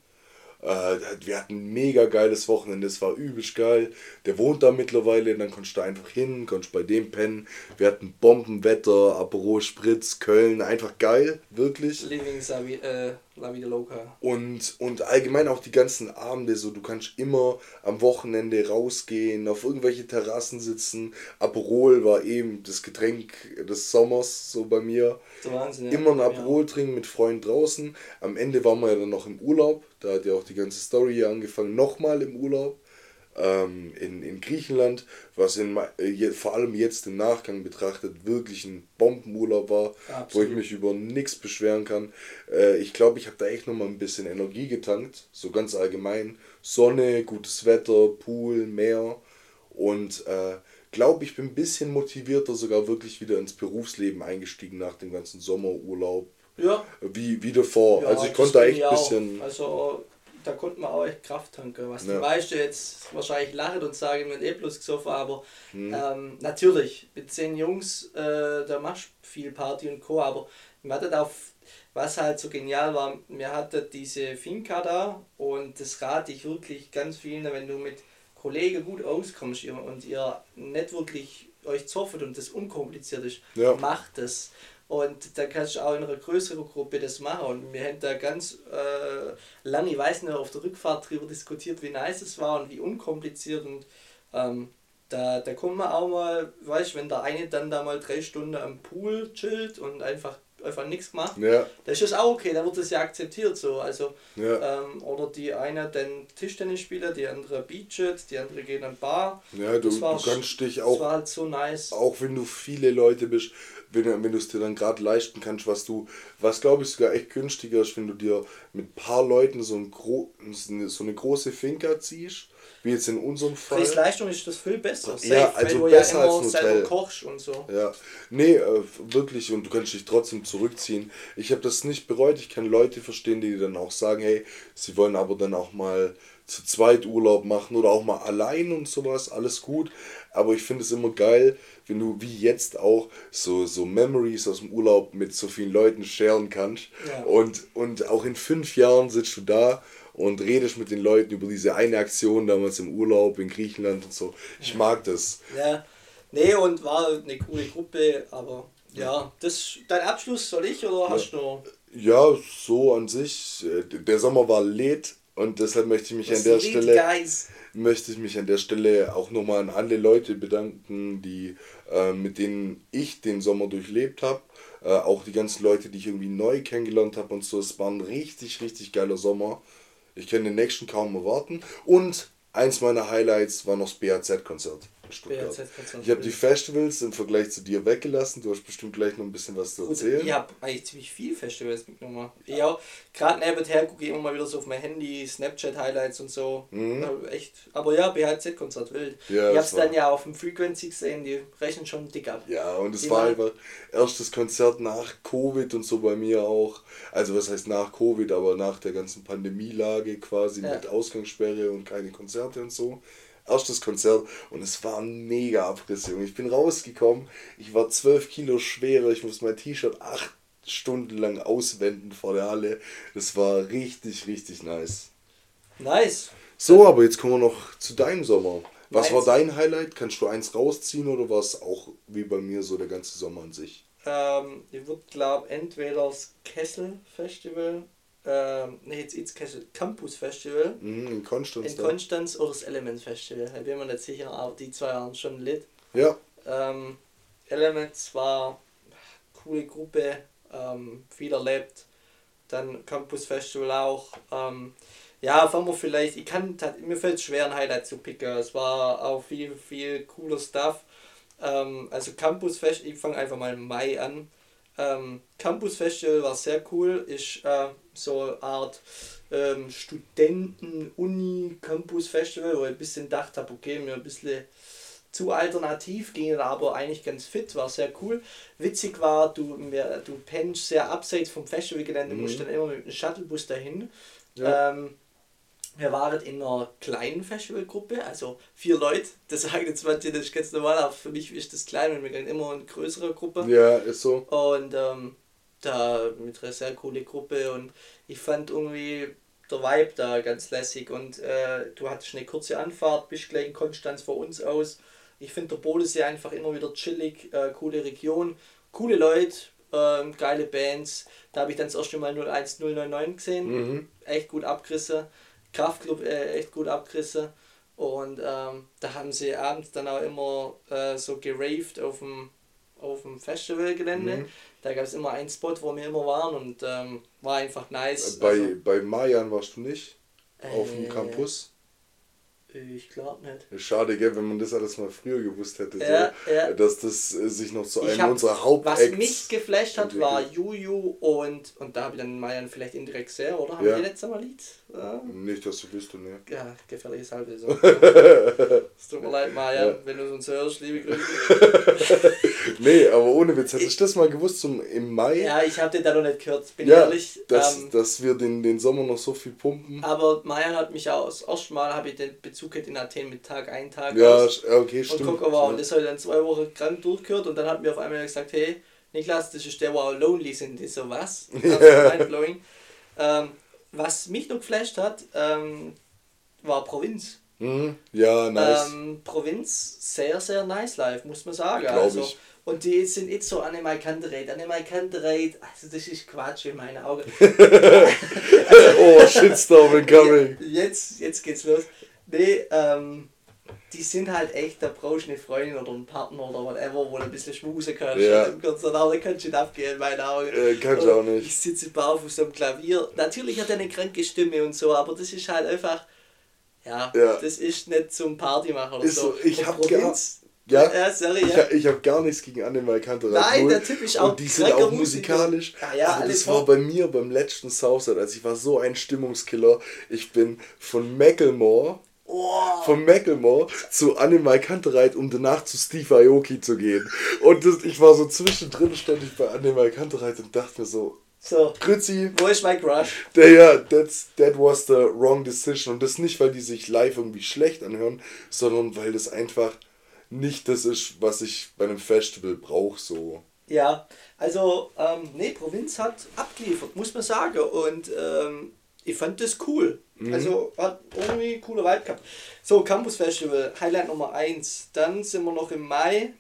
Äh, wir hatten ein mega geiles Wochenende, es war übelst geil. Der wohnt da mittlerweile, dann konntest du einfach hin, konntest bei dem pennen. Wir hatten Bombenwetter, Aperol Spritz, Köln, einfach geil, wirklich. Living Savi, äh, La Vida Loca. Und, und allgemein auch die ganzen Abende, so du kannst immer am Wochenende rausgehen, auf irgendwelche Terrassen sitzen. Aperol war eben das Getränk des Sommers, so bei mir. Der Wahnsinn. ja. Immer ein Ja. Aperol trinken mit Freunden draußen. Am Ende waren wir ja dann noch im Urlaub. Da hat ja auch die ganze Story hier angefangen. Nochmal im Urlaub ähm, in, in Griechenland, was in, äh, vor allem jetzt im Nachgang betrachtet wirklich ein Bombenurlaub war, wo Absolut. ich mich über nichts beschweren kann. Äh, ich glaube, ich habe da echt nochmal ein bisschen Energie getankt, so ganz allgemein. Sonne, gutes Wetter, Pool, Meer und äh, glaube, ich bin ein bisschen motivierter sogar wirklich wieder ins Berufsleben eingestiegen nach dem ganzen Sommerurlaub. Ja. Wie, wie davor. Ja, also ich konnte da echt ein bisschen. Also da konnte man auch echt Kraft tanken. Was die Ja. meisten jetzt wahrscheinlich lachen und sagen, wir haben eh bloß gesoffen, aber Hm. ähm, natürlich, mit zehn Jungs, äh, da machst du viel Party und Co. Aber wir hatten auch, was halt so genial war, wir hatten diese Finca da und das rate ich wirklich ganz vielen, wenn du mit Kollegen gut auskommst und ihr nicht wirklich euch zoffet und das unkompliziert ist, Ja. macht das. Und da kannst du auch in einer größeren Gruppe das machen. Und wir haben da ganz äh, lange, ich weiß nicht, auf der Rückfahrt darüber diskutiert, wie nice es war und wie unkompliziert. Und ähm, da, da kommt man auch mal, weißt du, wenn der eine dann da mal drei Stunden am Pool chillt und einfach einfach nichts gemacht. Ja. Das ist auch okay, dann wird das ja akzeptiert so. Also, Ja. ähm, oder die eine den Tischtennis spielt, die andere Beachet, die andere geht an Bar. Ja, du, Das du kannst dich Das auch, war halt so nice. auch wenn du viele Leute bist, wenn, du- wenn du es dir dann gerade leisten kannst, was du, was glaube ich sogar echt günstiger ist, wenn du dir mit ein paar Leuten so, ein gro so eine große Finca ziehst, wie jetzt in unserem Fall. Preis-Leistung ist das viel besser. Safe, Ja, also weil du besser ja immer als ein Hotel. kochst und so. Ja, nee, äh, wirklich, und du kannst dich trotzdem zurückziehen. Ich habe das nicht bereut. Ich kann Leute verstehen, die dann auch sagen, hey, sie wollen aber dann auch mal zu zweit Urlaub machen oder auch mal allein und sowas, alles gut. Aber ich finde es immer geil, wenn du wie jetzt auch so, so Memories aus dem Urlaub mit so vielen Leuten sharen kannst. Ja. Und, und auch in fünf Jahren sitzt du da und redest mit den Leuten über diese eine Aktion damals im Urlaub in Griechenland und so. Ich mag das. Ja. Nee, und war eine coole Gruppe, aber ja, das dein Abschluss soll ich oder hast du noch? Ja, so an sich. äh, Der Sommer war lädt und deshalb möchte ich mich an Was der geht, Stelle Guys? Möchte ich mich an der Stelle auch nochmal an alle Leute bedanken, die äh, mit denen ich den Sommer durchlebt habe. Äh, auch die ganzen Leute, die ich irgendwie neu kennengelernt habe und so. Es war ein richtig, richtig geiler Sommer. Ich kann den nächsten kaum erwarten. Und eins meiner Highlights war noch das BAZ-Konzert Stuttgart. Ich habe die Festivals im Vergleich zu dir weggelassen. Du hast bestimmt gleich noch ein bisschen was zu erzählen. ich habe eigentlich ziemlich viel Festivals mitgenommen. Ich auch, gerade nebenher gucke ich immer mal wieder so auf mein Handy, Snapchat-Highlights und so. Ja, echt. Aber ja, BHZ-Konzert wild. Mhm. Ja, ich hab's war- dann ja auf dem Frequency gesehen, die rechnen schon dick ab. Ja, und es war einfach erstes Konzert nach Covid und so bei mir auch. Also was heißt nach Covid, aber nach der ganzen Pandemielage quasi Ja. mit Ausgangssperre und keine Konzerte und so. Erstes Konzert und es war ein mega Abriss, Junge. Ich bin rausgekommen, ich war 12 Kilo schwerer, ich muss mein T-Shirt acht Stunden lang auswenden vor der Halle. Das war richtig, richtig nice. Nice. So, aber jetzt kommen wir noch zu deinem Sommer. Was Meins- war dein Highlight? Kannst du eins rausziehen oder war es auch wie bei mir so der ganze Sommer an sich? Ähm, ich würde glaube entweder das Kessel Festival, ähm, nee, jetzt Kessel Campus Festival Mhm, in Konstanz. in. Konstanz oder das Elements Festival. Da bin mir nicht sicher, aber die zwei waren schon lit. Ja, Ähm, Elements war coole Gruppe, ähm, viel erlebt. Dann Campus Festival auch. Ähm, ja, fangen wir vielleicht, ich kann, mir fällt es schwer, ein Highlight zu picken. Es war auch viel, viel cooler Stuff. Ähm, also Campus Festival, ich fange einfach mal im Mai an. Ähm, Campus Festival war sehr cool, ist äh, so eine Art ähm, Studenten-Uni-Campus-Festival, wo ich ein bisschen gedacht habe, okay, mir ein bisschen zu alternativ ging, aber eigentlich ganz fit, war sehr cool. Witzig war, du, du pennst sehr abseits vom Festivalgelände, Mhm. musst dann immer mit einem Shuttlebus dahin. Ja. Ähm, wir waren in einer kleinen Festivalgruppe, also vier Leute. Das sagen jetzt manche, das ist ganz normal, aber für mich ist das klein und wir gehen immer in größere Gruppe. ja, ist so. Und ähm, da mit einer sehr coole Gruppe und ich fand irgendwie der Vibe da ganz lässig und äh, du hattest eine kurze Anfahrt, bist gleich in Konstanz vor uns aus. Ich finde der Bodensee einfach immer wieder chillig, äh, coole Region, coole Leute, ähm, geile Bands. Da habe ich dann das erste Mal 01099 gesehen, Mhm. echt gut abgerissen. Kraftclub äh, echt gut abgerissen. Und ähm, da haben sie abends dann auch immer äh, so geraved auf dem, auf dem Festivalgelände. Mhm. Da gab es immer einen Spot, wo wir immer waren und ähm, war einfach nice. Bei, Also, bei Mayan warst du nicht auf dem äh, Campus. Ich glaube nicht. Schade, gell, wenn man das alles mal früher gewusst hätte, Ja, so, ja. dass das äh, sich noch zu einem hab- unserer Was Hauptacts mich geflasht hat, war. Juju und, und da habe ich dann Mayan vielleicht indirekt sehr, oder? Haben Ja. wir letztes Mal Lied? Ja, Nicht, dass du wüsstest, ne? ja gefährliches Halbwissen. es tut mir leid, Mayan, Ja. wenn du uns hörst, liebe Grüße. Nee, aber ohne Witz, hättest du das mal gewusst zum, im Mai? Ja, ich habe den da noch nicht gehört, bin Ja, ehrlich. dass, Ähm, dass wir den, den Sommer noch so viel pumpen. aber Mayan hat mich auch das erste Mal, habe ich den Bezug gehabt in Athen mit Tag ein, Tag Ja, aus. okay, Und stimmt. guck aber, und das habe ich dann zwei Wochen krank durchgehört und dann hat mir auf einmal gesagt, hey, Niklas, das ist der, wo auch lonely sind. Ich so, was? Ja. Mindblowing. Ähm, was mich noch geflasht hat, ähm, war Provinz. Mhm. Ja, nice. Ähm, Provinz, sehr, sehr nice live, muss man sagen. Also, ich. Und die sind jetzt so Animal Canterate. Animal Canterate, also das ist Quatsch in meinen Augen. oh, Shitstorm incoming. Jetzt, jetzt geht's los. Nee, ähm, die sind halt echt, da brauchst du eine Freundin oder einen Partner oder whatever, wo du ein bisschen schmusen kannst. Ja. Im Konzert, kannst du nicht abgehen, in meinen Augen. Äh, kannst du auch nicht. Ich sitze barfuß am Klavier. Natürlich hat er eine kranke Stimme und so, aber das ist halt einfach, ja, Ja. das ist nicht zum Partymacher oder Ist so. so, ich Und hab Provinz, Ja, ja, sorry, ich, ja. ha- ich habe gar nichts gegen Annemal Kantereit. Nein, der Typ ist auch Und die sind auch musikalisch. Ja, ja, aber alles das war bei mir beim letzten Southside. Also ich war so ein Stimmungskiller. Ich bin von Macklemore, Oh, von Macklemore zu Annemal Kantereit, um danach zu Steve Aoki zu gehen. Und das, ich war so zwischendrin, stand ich bei Annemal Kantereit und dachte mir so, so, Grüezi, wo ist mein Crush? der ja, that's, that was the wrong decision. Und das nicht, weil die sich live irgendwie schlecht anhören, sondern weil das einfach nicht das ist, was ich bei einem Festival brauche. So. Ja, also, ähm, nee, Provinz hat abgeliefert, muss man sagen. Und ähm, ich fand das cool. Also hat irgendwie cooler Vibe gehabt. So, Campus Festival, Highlight Nummer 1. Dann sind wir noch im Mai.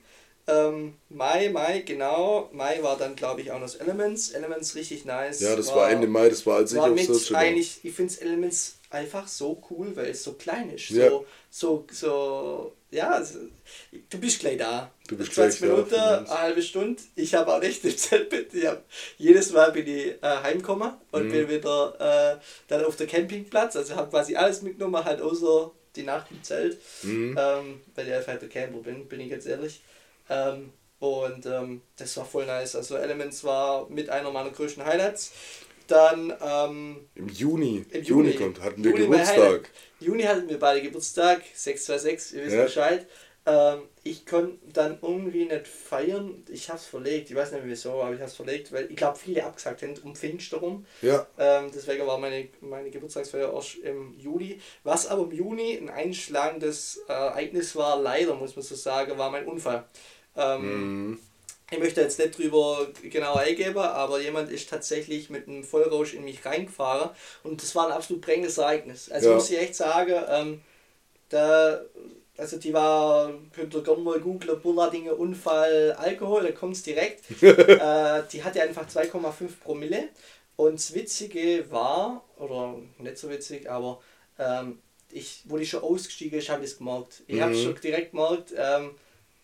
Ähm, Mai, Mai, genau. Mai war dann, glaube ich, auch noch das Elements. Elements richtig nice. Ja, das war, Ende Mai, das war als ich war auf Search war. eigentlich, ich finde Elements einfach so cool, weil es so klein ist. Ja. So, so, so, ja, du bist gleich da. Du bist 20 gleich da, Minuten, eine halbe Stunde. Ich habe auch nicht im Zeltbett. Ich hab, jedes Mal bin ich äh, heimgekommen und Mhm. bin wieder äh, dann auf der Campingplatz. Also habe quasi alles mitgenommen, halt außer die Nacht im Zelt. Mhm. Ähm, weil ich einfach halt der Camper bin, bin ich jetzt ehrlich. Ähm, und ähm, das war voll nice. Also Elements war mit einer meiner größten Highlights. Dann ähm, Im Juni, im Juni, Juni, kommt, hatten wir Juni Geburtstag. Juni hatten wir beide Geburtstag, 626, ihr wisst Ja. Bescheid. Ähm, ich konnte dann irgendwie nicht feiern. Ich habe es verlegt, ich weiß nicht wieso, aber ich habe es verlegt, weil ich glaube, viele abgesagt haben um Pfingst rum. Ja, Ähm, deswegen war meine, meine Geburtstagsfeier erst im Juli. Was aber im Juni ein einschlagendes äh, Ereignis war, leider muss man so sagen, war mein Unfall. Ähm, mhm. ich möchte jetzt nicht drüber genau eingeben, aber jemand ist tatsächlich mit einem Vollrausch in mich reingefahren und das war ein absolut prägendes Ereignis. Also Ja. muss ich echt sagen, ähm, da, also die war, könnt ihr gerne mal googlen, Bulladinge Unfall, Alkohol, da kommt es direkt. äh, die hatte einfach 2,5 Promille und das Witzige war, oder nicht so witzig, aber ähm, ich, wo die schon ausgestiegen ist, habe ich es gemerkt. Ich habe Mhm. schon direkt gemerkt, ähm,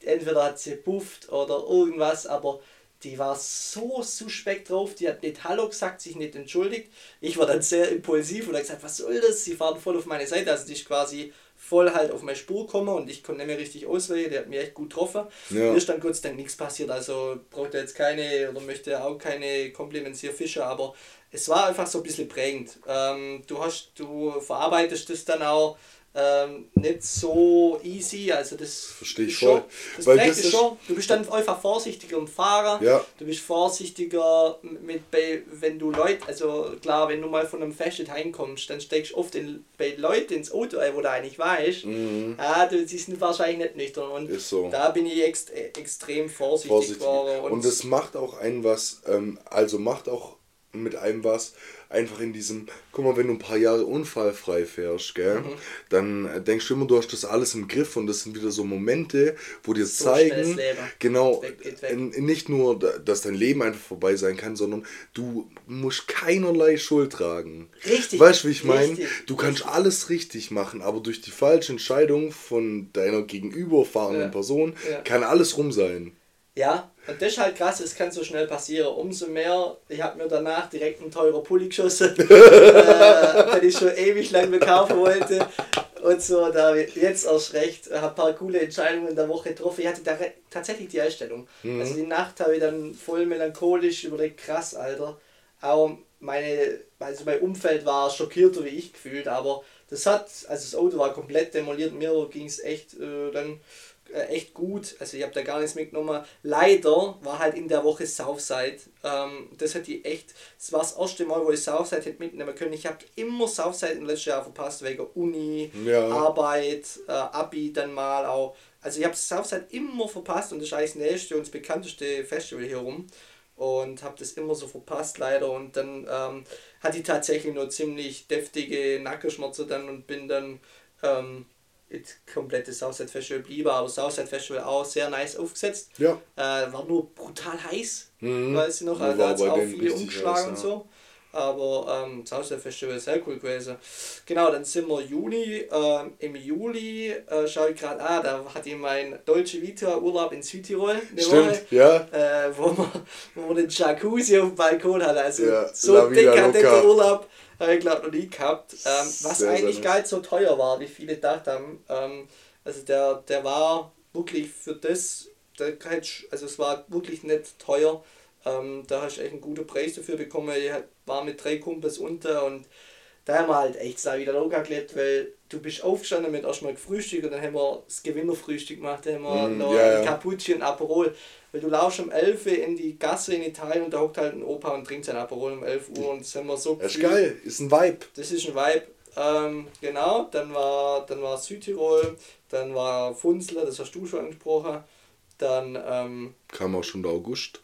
entweder hat sie pufft oder irgendwas, aber die war so suspekt drauf, die hat nicht Hallo gesagt, sich nicht entschuldigt. Ich war dann sehr impulsiv und habe gesagt, was soll das? Sie fahren voll auf meine Seite, also die ist quasi voll halt auf meine Spur gekommen und ich konnte nicht mehr richtig auswählen, die hat mich echt gut getroffen. Ja. Mir ist dann Gott sei Dank nichts passiert, also braucht er jetzt keine oder möchte auch keine Compliments hier Fischer, aber es war einfach so ein bisschen prägend. Ähm, du hast, du verarbeitest das dann auch ähm, nicht so easy, also das Versteh ich schon, voll. das Weil das ist- schon. Du bist dann einfach vorsichtiger im Fahrer, Ja. du bist vorsichtiger mit bei, wenn du Leute, also klar, wenn du mal von einem Fest heimkommst, dann steigst du oft in, bei Leuten ins Auto ein, wo du eigentlich weißt, Mhm. ah, du, die sind wahrscheinlich nicht nüchtern und so. da bin ich ext, extrem vorsichtig, vorsichtig. geworden. Und es macht auch einen was, ähm, also macht auch mit einem was, einfach in diesem, guck mal, wenn du ein paar Jahre unfallfrei fährst, gell, Mhm. dann denkst du immer, du hast das alles im Griff und das sind wieder so Momente, wo dir So zeigen, genau, Weg, weg. nicht nur, da- dass dein Leben einfach vorbei sein kann, sondern du musst keinerlei Schuld tragen. Richtig, Weißt du, wie ich meine? richtig, Du kannst alles richtig machen, aber durch die falsche Entscheidung von deiner gegenüberfahrenden Ja. Person Ja. kann alles rum sein. Ja, und das ist halt krass, es kann so schnell passieren. Umso mehr, ich habe mir danach direkt einen teuren Pulli geschossen, äh, den ich schon ewig lang mir kaufen wollte. Und so, da jetzt erst recht, habe ein paar coole Entscheidungen in der Woche getroffen. Ich hatte da tatsächlich die Einstellung. Also die Nacht habe ich dann voll melancholisch überlegt, krass, Alter. Auch meine, also mein Umfeld war schockierter wie ich gefühlt, aber das hat, also das Auto war komplett demoliert, mir ging es echt äh, dann äh, echt gut. Also ich habe da gar nichts mitgenommen. Leider war halt in der Woche Southside. Ähm, das hat die echt, das war das erste Mal, wo ich Southside hätte mitnehmen können. Ich habe immer Southside im letzten Jahr verpasst, wegen Uni, Ja. Arbeit, äh, Abi dann mal auch. Also ich habe Southside immer verpasst und das ist eigentlich das nächste und das bekannteste Festival hier rum. Und habe das immer so verpasst leider und dann ähm, hatte ich tatsächlich nur ziemlich deftige Nackenschmerzen dann und bin dann ähm, ins komplette Southside Festival blieben, aber Southside Festival auch sehr nice aufgesetzt. Ja. Äh, war nur brutal heiß, Mhm. weiß ich noch, also da hat bei auch viele umgeschlagen und so. Aber ähm, das Ausstellfestival ist sehr cool gewesen. Genau, dann sind wir Juni. Ähm, Im Juli äh, schaue ich gerade, ah, da hatte ich mein Deutsche Vita Urlaub in Südtirol. Eine Stimmt, Woche, ja. Äh, wo, man, wo man den Jacuzzi auf dem Balkon hat. Also Ja, so Vida dekadenter Loca. Urlaub habe ich glaube noch nie gehabt. Ähm, was Sehr, eigentlich gar nicht so teuer war, wie viele gedacht haben. Ähm, also der, der war wirklich für das, der also es war wirklich nicht teuer. Ähm, da hast du echt einen guten Preis dafür bekommen. Ich war mit drei Kumpels unter und da haben wir halt echt da wieder locker gelebt, weil du bist aufgestanden mit erstmal gefrühstückt und dann haben wir das Gewinnerfrühstück gemacht, dann haben wir Mm, noch ja. Cappuccino und Aperol. Weil du laufst um 11 Uhr in die Gasse in Italien und da hockt halt ein Opa und trinkt sein Aperol um 11 Uhr und das haben wir so Das ist geil, ist ein Vibe. Das ist ein Vibe. Ähm, genau, dann war, dann war Südtirol, dann war Funzler, das hast du schon angesprochen. Dann ähm, Kam auch schon der August.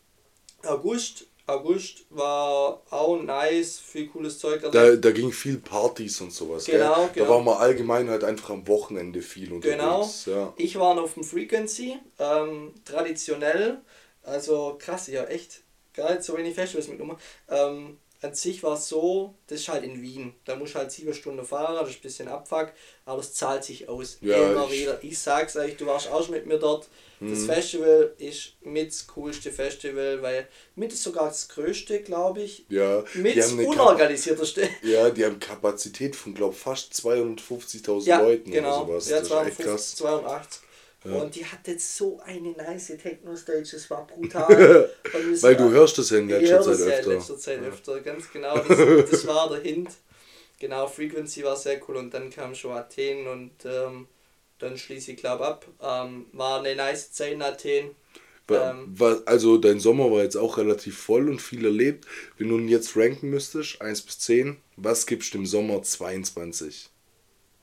August. August war auch nice, viel cooles Zeug. Da, da ging viel Partys und sowas. Genau, gell? genau. Da war man allgemein halt einfach am Wochenende viel Genau. unterwegs. Ja. Ich war noch auf dem Frequency, ähm, traditionell, also krass, ich habe echt nicht so wenig Festivals mitgenommen. Ähm, an sich war es so, das ist halt in Wien. Da musst du halt sieben Stunden fahren, das ist ein bisschen Abfuck, aber es zahlt sich aus. Ja, Immer ich wieder. Ich sag's euch, du warst auch schon mit mir dort. Mhm. Das Festival ist mit das coolste Festival, weil mit ist sogar das größte, glaube ich. Ja, mit das unorganisierteste. ja, die haben Kapazität von, glaube ich, fast 250.000 ja, Leuten genau. oder sowas. Ja, 250, 280. Ja. Und die hatte so eine nice Techno-Stage, das war brutal. Es Weil du war- hörst das ja in letzter Zeit das ja in öfter. letzter Zeit öfter, ganz genau. Das, das war der Hint. Genau, Frequency war sehr cool und dann kam schon Athen und ähm, dann schließe ich glaube ab. Ähm, war eine nice Zeit in Athen. Ähm, Also dein Sommer war jetzt auch relativ voll und viel erlebt. Wenn du ihn jetzt ranken müsstest, 1 bis 10, was gibst du im Sommer 22?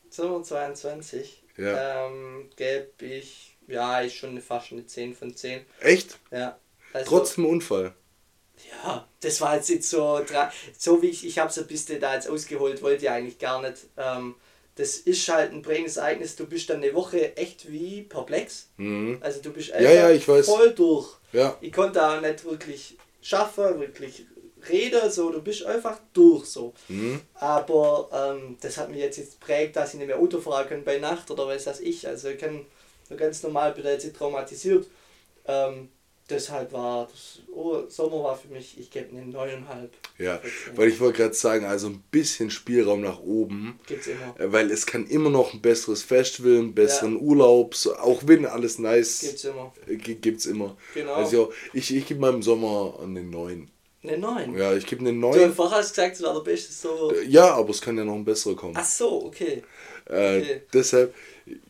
Sommer 22 Ja. ähm, gäbe ich, ja, ist schon fast eine 10 von 10. Echt? Ja. Also, Trotzdem Unfall. Ja, das war jetzt nicht so, so wie ich, ich habe es ein bisschen da jetzt ausgeholt, wollte ich eigentlich gar nicht. Ähm, das ist halt ein prägendes Ereignis, du bist dann eine Woche echt wie perplex. Mhm. Also du bist Ja, ja, ich weiß. voll durch. Ja. Ich konnte auch nicht wirklich schaffen, wirklich reden, so, du bist einfach durch so. Mhm. Aber ähm, das hat mich jetzt, jetzt prägt, dass ich nicht mehr Auto fahren kann bei Nacht oder was weiß ich. Also ich kann nur ganz normal bin jetzt nicht traumatisiert. Ähm, deshalb war das oh, Sommer war für mich, ich gebe eine neuneinhalb. Ja, weil ich wollte gerade sagen, also ein bisschen Spielraum nach oben. Gibt's immer. Äh, Weil es kann immer noch ein besseres Festival, einen besseren Urlaub, so, auch wenn alles nice Gibt's immer. äh, gi- gibt's immer. Genau. Also ich, ich gebe meinem Sommer an den 9. Eine neun. Ja, ich gebe eine Du hast 9. vorher gesagt, der beste so. Ja, aber es kann ja noch ein besserer kommen. Ach so, okay. Äh, okay. Deshalb,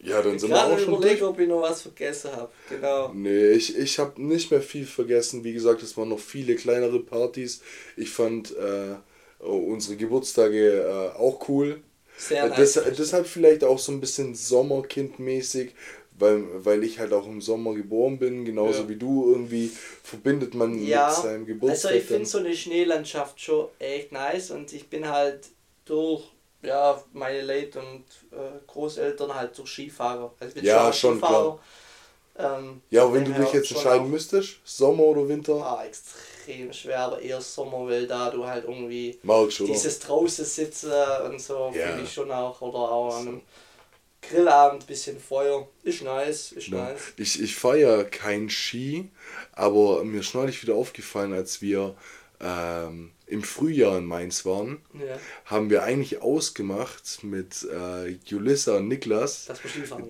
ja, dann sind wir auch schon durch. ob ich noch was vergessen habe. Genau. Nee, ich, ich habe nicht mehr viel vergessen. Wie gesagt, es waren noch viele kleinere Partys. Ich fand äh, unsere Geburtstage äh, auch cool. Sehr Äh, nice. deshalb, deshalb vielleicht auch so ein bisschen Sommerkindmäßig, weil, weil ich halt auch im Sommer geboren bin, genauso Ja. wie du. Irgendwie verbindet man Ja, mit seinem Geburtstag. also ich finde so eine Schneelandschaft schon echt nice und ich bin halt durch ja, meine Late und äh, Großeltern halt durch Skifahrer. Also Ja, auch schon, Skifahrer. Ähm, ja, aber wenn du dich jetzt schon entscheiden müsstest, Sommer oder Winter, Ah, extrem schwer, aber eher Sommer, weil da du halt irgendwie oder? dieses draußen sitzen und so Ja. finde ich schon auch. Oder auch an einem Grillabend, bisschen Feuer. Ist nice, ist Ja. nice. Ich, ich ja kein Ski, aber mir ist neulich wieder aufgefallen, als wir ähm, im Frühjahr in Mainz waren, Ja, haben wir eigentlich ausgemacht mit äh, Julissa und Niklas, das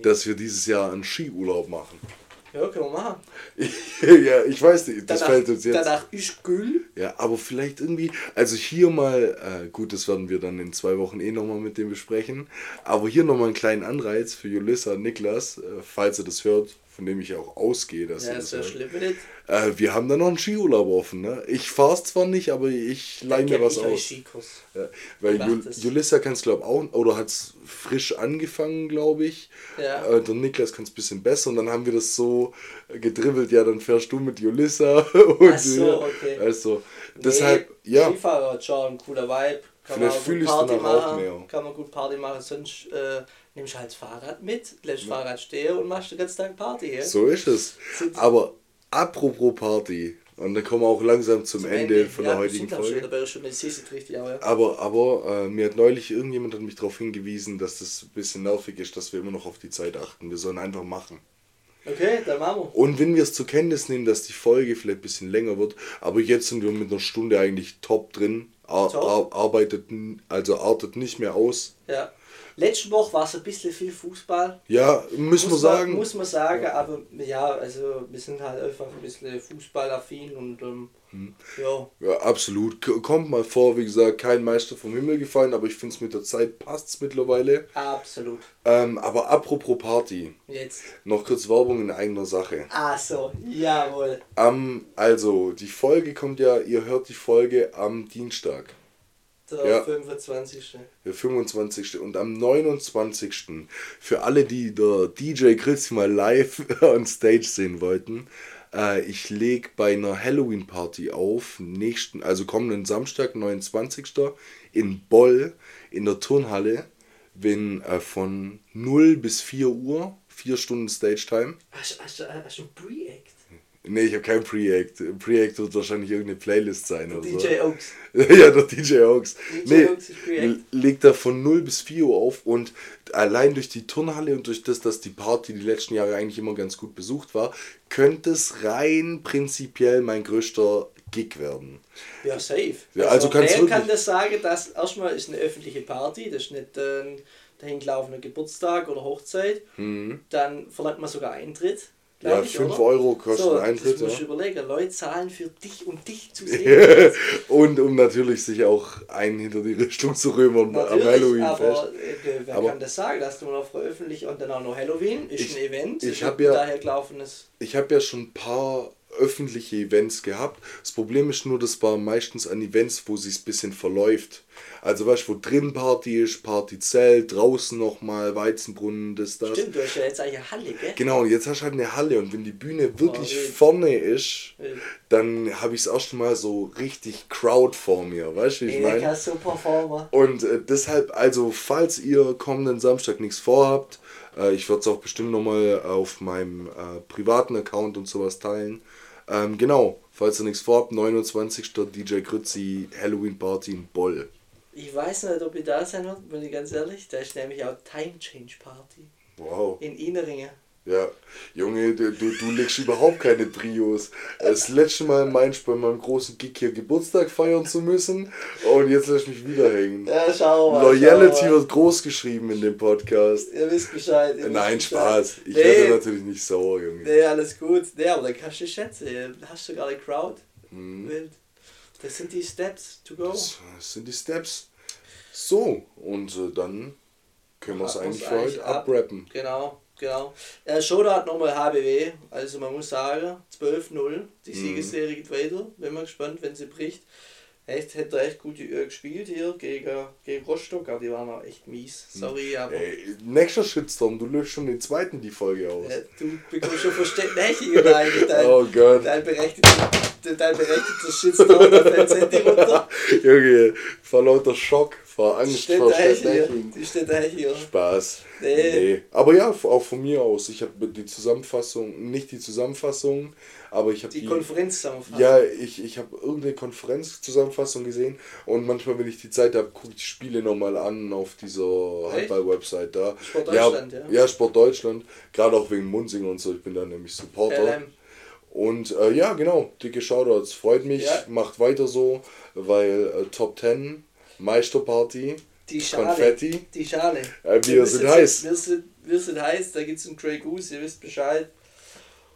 dass wir dieses Jahr einen Skiurlaub machen. Ja, können wir machen. ja, ich weiß nicht, das danach, fällt uns jetzt. Danach ist Gül. Ja, aber vielleicht irgendwie, also hier mal, äh, gut, das werden wir dann in zwei Wochen eh nochmal mit dem besprechen, aber hier nochmal einen kleinen Anreiz für Julissa und Niklas, äh, falls ihr das hört, von dem ich auch ausgehe, dass Ja, ist das schlimm. Äh, wir haben da noch einen Skiurlaub offen, ne? Ich fahr's zwar nicht, aber ich leih mir was ich aus. Ja, weil Jul es. Julissa kann es, glaube ich, auch, oder hat's frisch angefangen, glaube ich. Ja. Äh, der Niklas kann es ein bisschen besser und dann haben wir das so gedribbelt, ja, dann fährst du mit Julissa. Und, Ach so, okay. Also, deshalb, ja, Skifahrer hat schon cooler Vibe. Kann Vielleicht man auch fühl gut ich's Party danach auch machen. mehr. Kann man gut Party machen. Sonst äh, nimmst halt das Fahrrad mit, lässt das Fahrrad stehen und machst den ganzen Tag Party. Ja? so ist es. Aber apropos Party, Und dann kommen wir auch langsam zum, Zum Ende, von ja, der heutigen auch schon Folge. dabei, schon richtig, aber ja. Aber, aber äh, mir hat neulich irgendjemand hat mich darauf hingewiesen, dass das ein bisschen nervig ist, dass wir immer noch auf die Zeit achten. Wir sollen einfach machen. Okay, dann machen wir. Und wenn wir es zur Kenntnis nehmen, dass die Folge vielleicht ein bisschen länger wird, aber jetzt sind wir mit einer Stunde eigentlich top drin, ar Top. ar arbeitet, also artet nicht mehr aus. Ja. Letzte Woche war es ein bisschen viel Fußball. Ja, müssen wir muss sagen. Man, muss man sagen, aber ja, also wir sind halt einfach ein bisschen fußballaffin und ähm, Hm. ja. Ja, absolut. K kommt mal vor, wie gesagt, kein Meister vom Himmel gefallen, aber ich finde es mit der Zeit passt mittlerweile. Absolut. Ähm, aber apropos Party, Jetzt. noch kurz Werbung in eigener Sache. Ah so, jawohl. Am, also, die Folge kommt ja, ihr hört die Folge am Dienstag, Der Ja. 25. der 25. Und am 29. für alle, die der DJ Chris mal live on Stage sehen wollten, äh, ich lege bei einer Halloween-Party auf, nächsten, also kommenden Samstag, 29. in Boll, in der Turnhalle, wenn äh, von 0 bis 4 Uhr, 4 Stunden Stage-Time. Hast, hast, hast du ein Pre-Act? Nee, ich habe kein Pre-Act. Pre-Act wird wahrscheinlich irgendeine Playlist sein oder so. DJ Oaks. ja, der DJ Oaks. DJ nee, Oaks legt da von 0 bis 4 Uhr auf und allein durch die Turnhalle und durch das, dass die Party die letzten Jahre eigentlich immer ganz gut besucht war, könnte es rein prinzipiell mein größter Gig werden. Ja, safe. Ja, also kannst wer du kann das sagen, dass erstmal ist eine öffentliche Party, das ist nicht äh, ein dahingelaufener Geburtstag oder Hochzeit. Dann verlangt man sogar Eintritt. Glaub. Ja, ich, 5 oder? Euro kostet so, Eintritt. Das musst du Ja. überlegen. Leute zahlen für dich, um dich zu sehen. und um natürlich sich auch einen hinter die Richtung zu römern am Halloween-Fest. aber äh, wer Aber- kann das sagen, dass du noch veröffentlicht und dann auch noch Halloween ist Ich- ein Event. ich ist hab ein ja- daher gelaufenes. Ich habe ja schon ein paar öffentliche Events gehabt. Das Problem ist nur, das war meistens an Events, wo sich ein bisschen verläuft. Also weißt du, wo drin Party ist, Partyzelt, draußen nochmal, Weizenbrunnen, das, das. Stimmt, du hast ja jetzt eigentlich eine Halle, gell? Genau, und jetzt hast du halt eine Halle und wenn die Bühne wirklich wild. vorne ist, Wild. dann habe ich es erst mal so richtig Crowd vor mir, weißt du, wie ich meine? der so Performer. Und äh, deshalb, also falls ihr kommenden Samstag nichts vorhabt, äh, ich werde es auch bestimmt nochmal auf meinem äh, privaten Account und sowas teilen. Ähm, genau, falls ihr nichts vorhabt, 29. DJ Grützi Halloween Party in Boll. Ich weiß nicht, ob ich da sein wird, bin ich ganz ehrlich. Da ist nämlich auch Time Change Party Wow. in Inneringen. Ja, Junge, du, du, du legst überhaupt keine Prios. Das letzte Mal meinst du bei meinem großen Gig hier Geburtstag feiern zu müssen und jetzt lässt mich wieder hängen. Ja, schau mal. Loyalty schau mal. wird groß geschrieben in dem Podcast. Ihr wisst Bescheid. ihr wisst Nein, Bescheid. Spaß. Ich nee, werde natürlich nicht sauer, Junge. Nee, alles gut. Nee, aber dann kannst du schätzen. Hast du eine Crowd. Mhm. Wild. Das sind die Steps to go. Das sind die Steps. So, und äh, dann können wir es eigentlich für heute ab. abrappen. Genau, genau. Äh, Showdown nochmal HBW. Also man muss sagen, 12-0. Die Mhm. Siegesserie geht weiter. Bin mal gespannt, wenn sie bricht. Echt, hätte er echt gut äh, gespielt hier gegen, gegen Rostock, aber die waren auch echt mies. Sorry, aber Ey, nächster Shitstorm, du löst schon den zweiten die Folge aus. äh, du bekommst schon versteckt eigentlich. Dein, oh Gott. dein berechtigter, dein berechtigter Shitstorm, da fällt runter. Junge, vor lauter Schock, vor Angst, steht vor da hier. Stadtnachrichten. Die steht da hier. Spaß. Nee. Aber ja, auch von mir aus. Ich habe die Zusammenfassung, nicht die Zusammenfassung, aber ich habe Die die. Konferenz zusammenfassen. ja, ich, ich habe irgendeine Konferenzzusammenfassung gesehen und manchmal, wenn ich die Zeit habe, gucke ich die Spiele nochmal an auf dieser? Handball-Website da. Sport Deutschland, ja. Ja, Sport Deutschland. Gerade auch wegen Munzing und so. Ich bin da nämlich Supporter. LM. Und äh, ja, genau, dicke Shoutouts. Freut mich, Ja. macht weiter so, weil äh, Top 10, Meisterparty, Die Schale. Konfetti. Die Schale. Äh, wir wissen sind jetzt- heiß. Wir sind, wir sind heiß, da gibt es einen Grey Goose, ihr wisst Bescheid.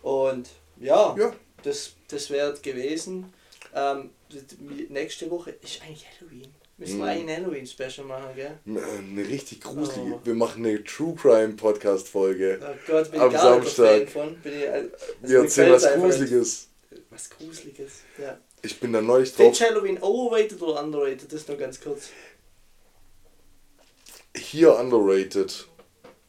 Und ja, Ja. das, das wäre gewesen. Ähm, nächste Woche ist eigentlich Halloween. Müssen wir Mhm. eigentlich ein Halloween-Special machen, gell? Äh, Eine richtig gruselige. Oh. Wir machen eine True Crime Podcast Folge. Oh Gott, bin Am ich gar Samstag. Fan von. Bin ich, also, Wir erzählen was. Gruseliges. Was Gruseliges, ja. Ich bin da neulich drauf. Du Halloween overrated oder underrated? Das nur ganz kurz. Hier underrated.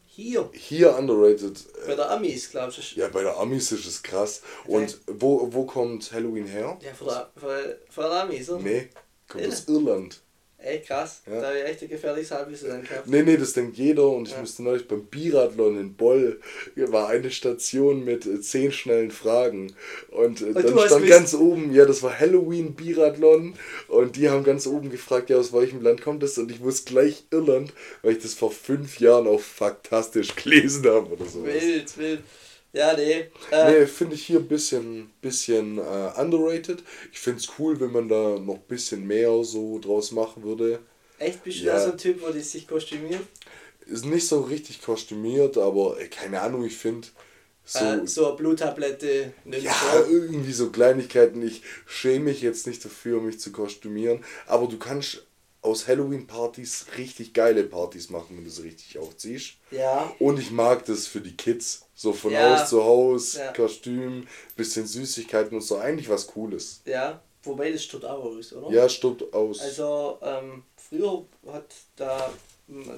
Hier, Hier underrated. bei der Amis, glaubst du? Ja, bei der Amis ist es krass. Und wo, wo kommt Halloween her? Ja, von der, von, von der Amis, oder? Nee, kommt Ja. aus Irland. Echt krass. Ja. Da habe ich echt ein gefährliches Halbwissen dann gehabt. Nee, nee, das denkt jeder und ich Ja. musste neulich beim Biathlon in Boll, war eine Station mit äh, zehn schnellen Fragen und, äh, du dann stand ganz oben, ja, das war Halloween Biathlon und die haben ganz oben gefragt, ja, aus welchem Land kommt das und ich wusste gleich Irland, weil ich das vor fünf Jahren auf Faktastisch gelesen habe oder so. Wild, wild. Ja, nee. Äh, Nee, finde ich hier ein bisschen, bisschen äh, underrated. Ich finde es cool, wenn man da noch ein bisschen mehr so draus machen würde. Echt, bist du Ja. da so ein Typ, wo die sich kostümieren? Ist nicht so richtig kostümiert, aber äh, keine Ahnung, ich finde so, äh, so eine Bluttablette, ja, so. irgendwie so Kleinigkeiten. Ich schäme mich jetzt nicht dafür, mich zu kostümieren, aber du kannst aus Halloween-Partys richtig geile Partys machen, wenn du sie richtig aufziehst. Ja, Und ich mag das für die Kids. So von Ja. Haus zu Haus, Ja. Kostüm, bisschen Süßigkeiten und so. Eigentlich was Cooles. ja. Wobei das stirbt auch aus, oder? Ja, stirbt aus. Also, ähm, früher hat da,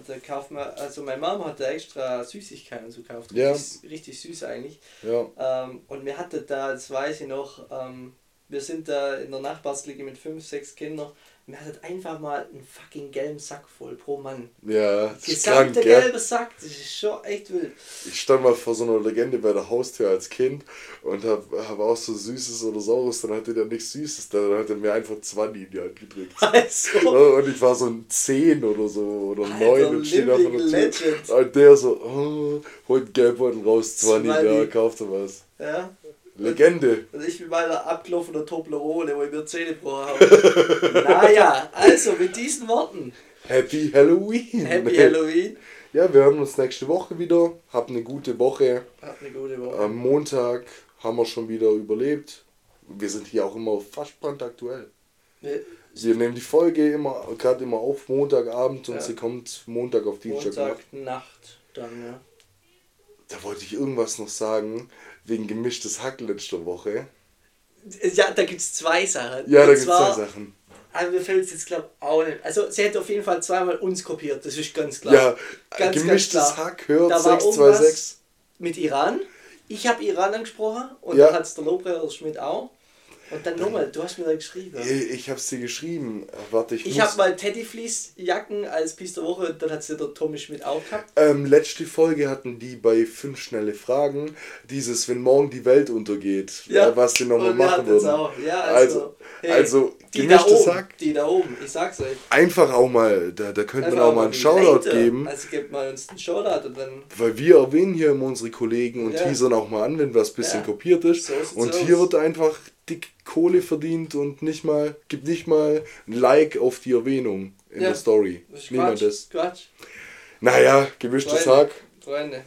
da kauft man, also meine Mama hat da extra Süßigkeiten so gekauft. Ja. Richtig, richtig süß eigentlich. ja. Ähm, und wir hatten da, das weiß ich noch, ähm, wir sind da in der Nachbarsliga mit fünf, sechs Kindern. Wir hatten einfach mal einen fucking gelben Sack voll pro Mann. Ja, das ist krank, gelber Sack, das ist schon echt wild. Ich stand mal vor so einer Legende bei der Haustür als Kind und hab, hab auch so Süßes oder Saures, dann hatte der nichts Süßes, dann hat er mir einfach 20 in die Hand gedrückt. Also, und ich war so ein 10 oder so oder Alter, 9 und steht einfach living nur legend. Und der so, oh, holt einen Geldbeutel raus, 20, 20. ja, kauft er was. ja. Legende. Und ich mit meiner abgelaufenen Toblerone, wo ich mir Zähne gebrochen habe. naja, also mit diesen Worten, Happy Halloween. Happy Halloween. Ja, wir hören uns nächste Woche wieder. Habt eine gute Woche. Habt eine gute Woche. Am Montag haben wir schon wieder überlebt. Wir sind hier auch immer fast brandaktuell. Wir nehmen die Folge immer gerade immer auf Montagabend und Ja. sie kommt Montag auf Dienstag. Montag, Nacht, dann, ja. Da wollte ich irgendwas noch sagen, wegen gemischtes Hack letzter Woche. Ja, da gibt es zwei Sachen. Ja, da gibt es zwei Sachen. Aber mir fällt es jetzt, glaube ich, auch nicht. Also, sie hätte auf jeden Fall zweimal uns kopiert, das ist ganz klar. Ja, ganz, gemischtes ganz klar. Hack hört Da war 626. Mit Iran. Ich habe Iran angesprochen und Ja. dann hat es der Lobrecher Schmidt auch. Und dann nochmal, du hast mir da geschrieben. Ich, ich hab's dir geschrieben. Warte, ich, Ich muss. habe mal Teddyfleece-Jacken als Piece der Woche, dann hat sie der Tommy Schmidt auch gehabt. Ähm, letzte Folge hatten die bei fünf schnelle Fragen dieses, wenn morgen die Welt untergeht, Ja. äh, was sie nochmal Und machen würden. auch. Ja, Also, also, hey, also die da oben, Hack. Die da oben, ich sag's euch. Einfach auch mal, da, da könnte man auch mal einen Shoutout Leute. geben, Also gebt mal uns einen Shoutout und dann. weil wir erwähnen hier immer unsere Kollegen und Ja. teasern auch mal an, wenn was ein bisschen Ja. kopiert ist. So und aus. hier wird einfach dick Kohle verdient und nicht mal, gibt nicht mal ein Like auf die Erwähnung in Ja. der Story. Das ist Niemand Quatsch. das. Quatsch. Naja, gemischtes Hack. Freunde.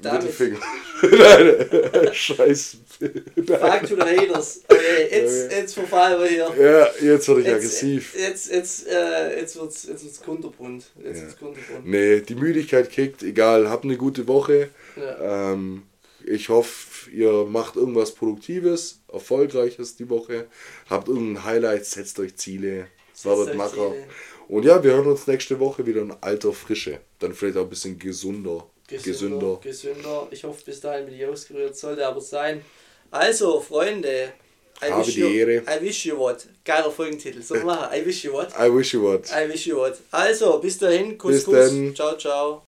Damit. Mittelfinger. Nein, scheiß. Fuck to the haters. Okay, jetzt, jetzt verfallen wir hier. Ja, jetzt werde ich Jetzt, aggressiv. jetzt, jetzt, äh, jetzt wird's, jetzt wird's kunterbunt. Jetzt Ja. wird's kunterbunt. Nee, die Müdigkeit kickt, egal, habt eine gute Woche. Ja. Ähm, ich hoffe, ihr macht irgendwas Produktives, Erfolgreiches die Woche. Habt irgendein Highlight, setzt euch Ziele, werdet Macher. Ziele. Und ja, wir hören uns nächste Woche wieder in alter Frische. Dann vielleicht auch ein bisschen gesunder. Gesünder, gesünder. Ich hoffe, bis dahin bin ich ausgerührt. Sollte aber sein. Also, Freunde. I Habe wish, die you, Ehre. I wish you what. Geiler Folgentitel. So machen. I wish you what. I wish you what. I wish you what. Also, bis dahin. Kuss, Bis Kuss. dann. Ciao, ciao.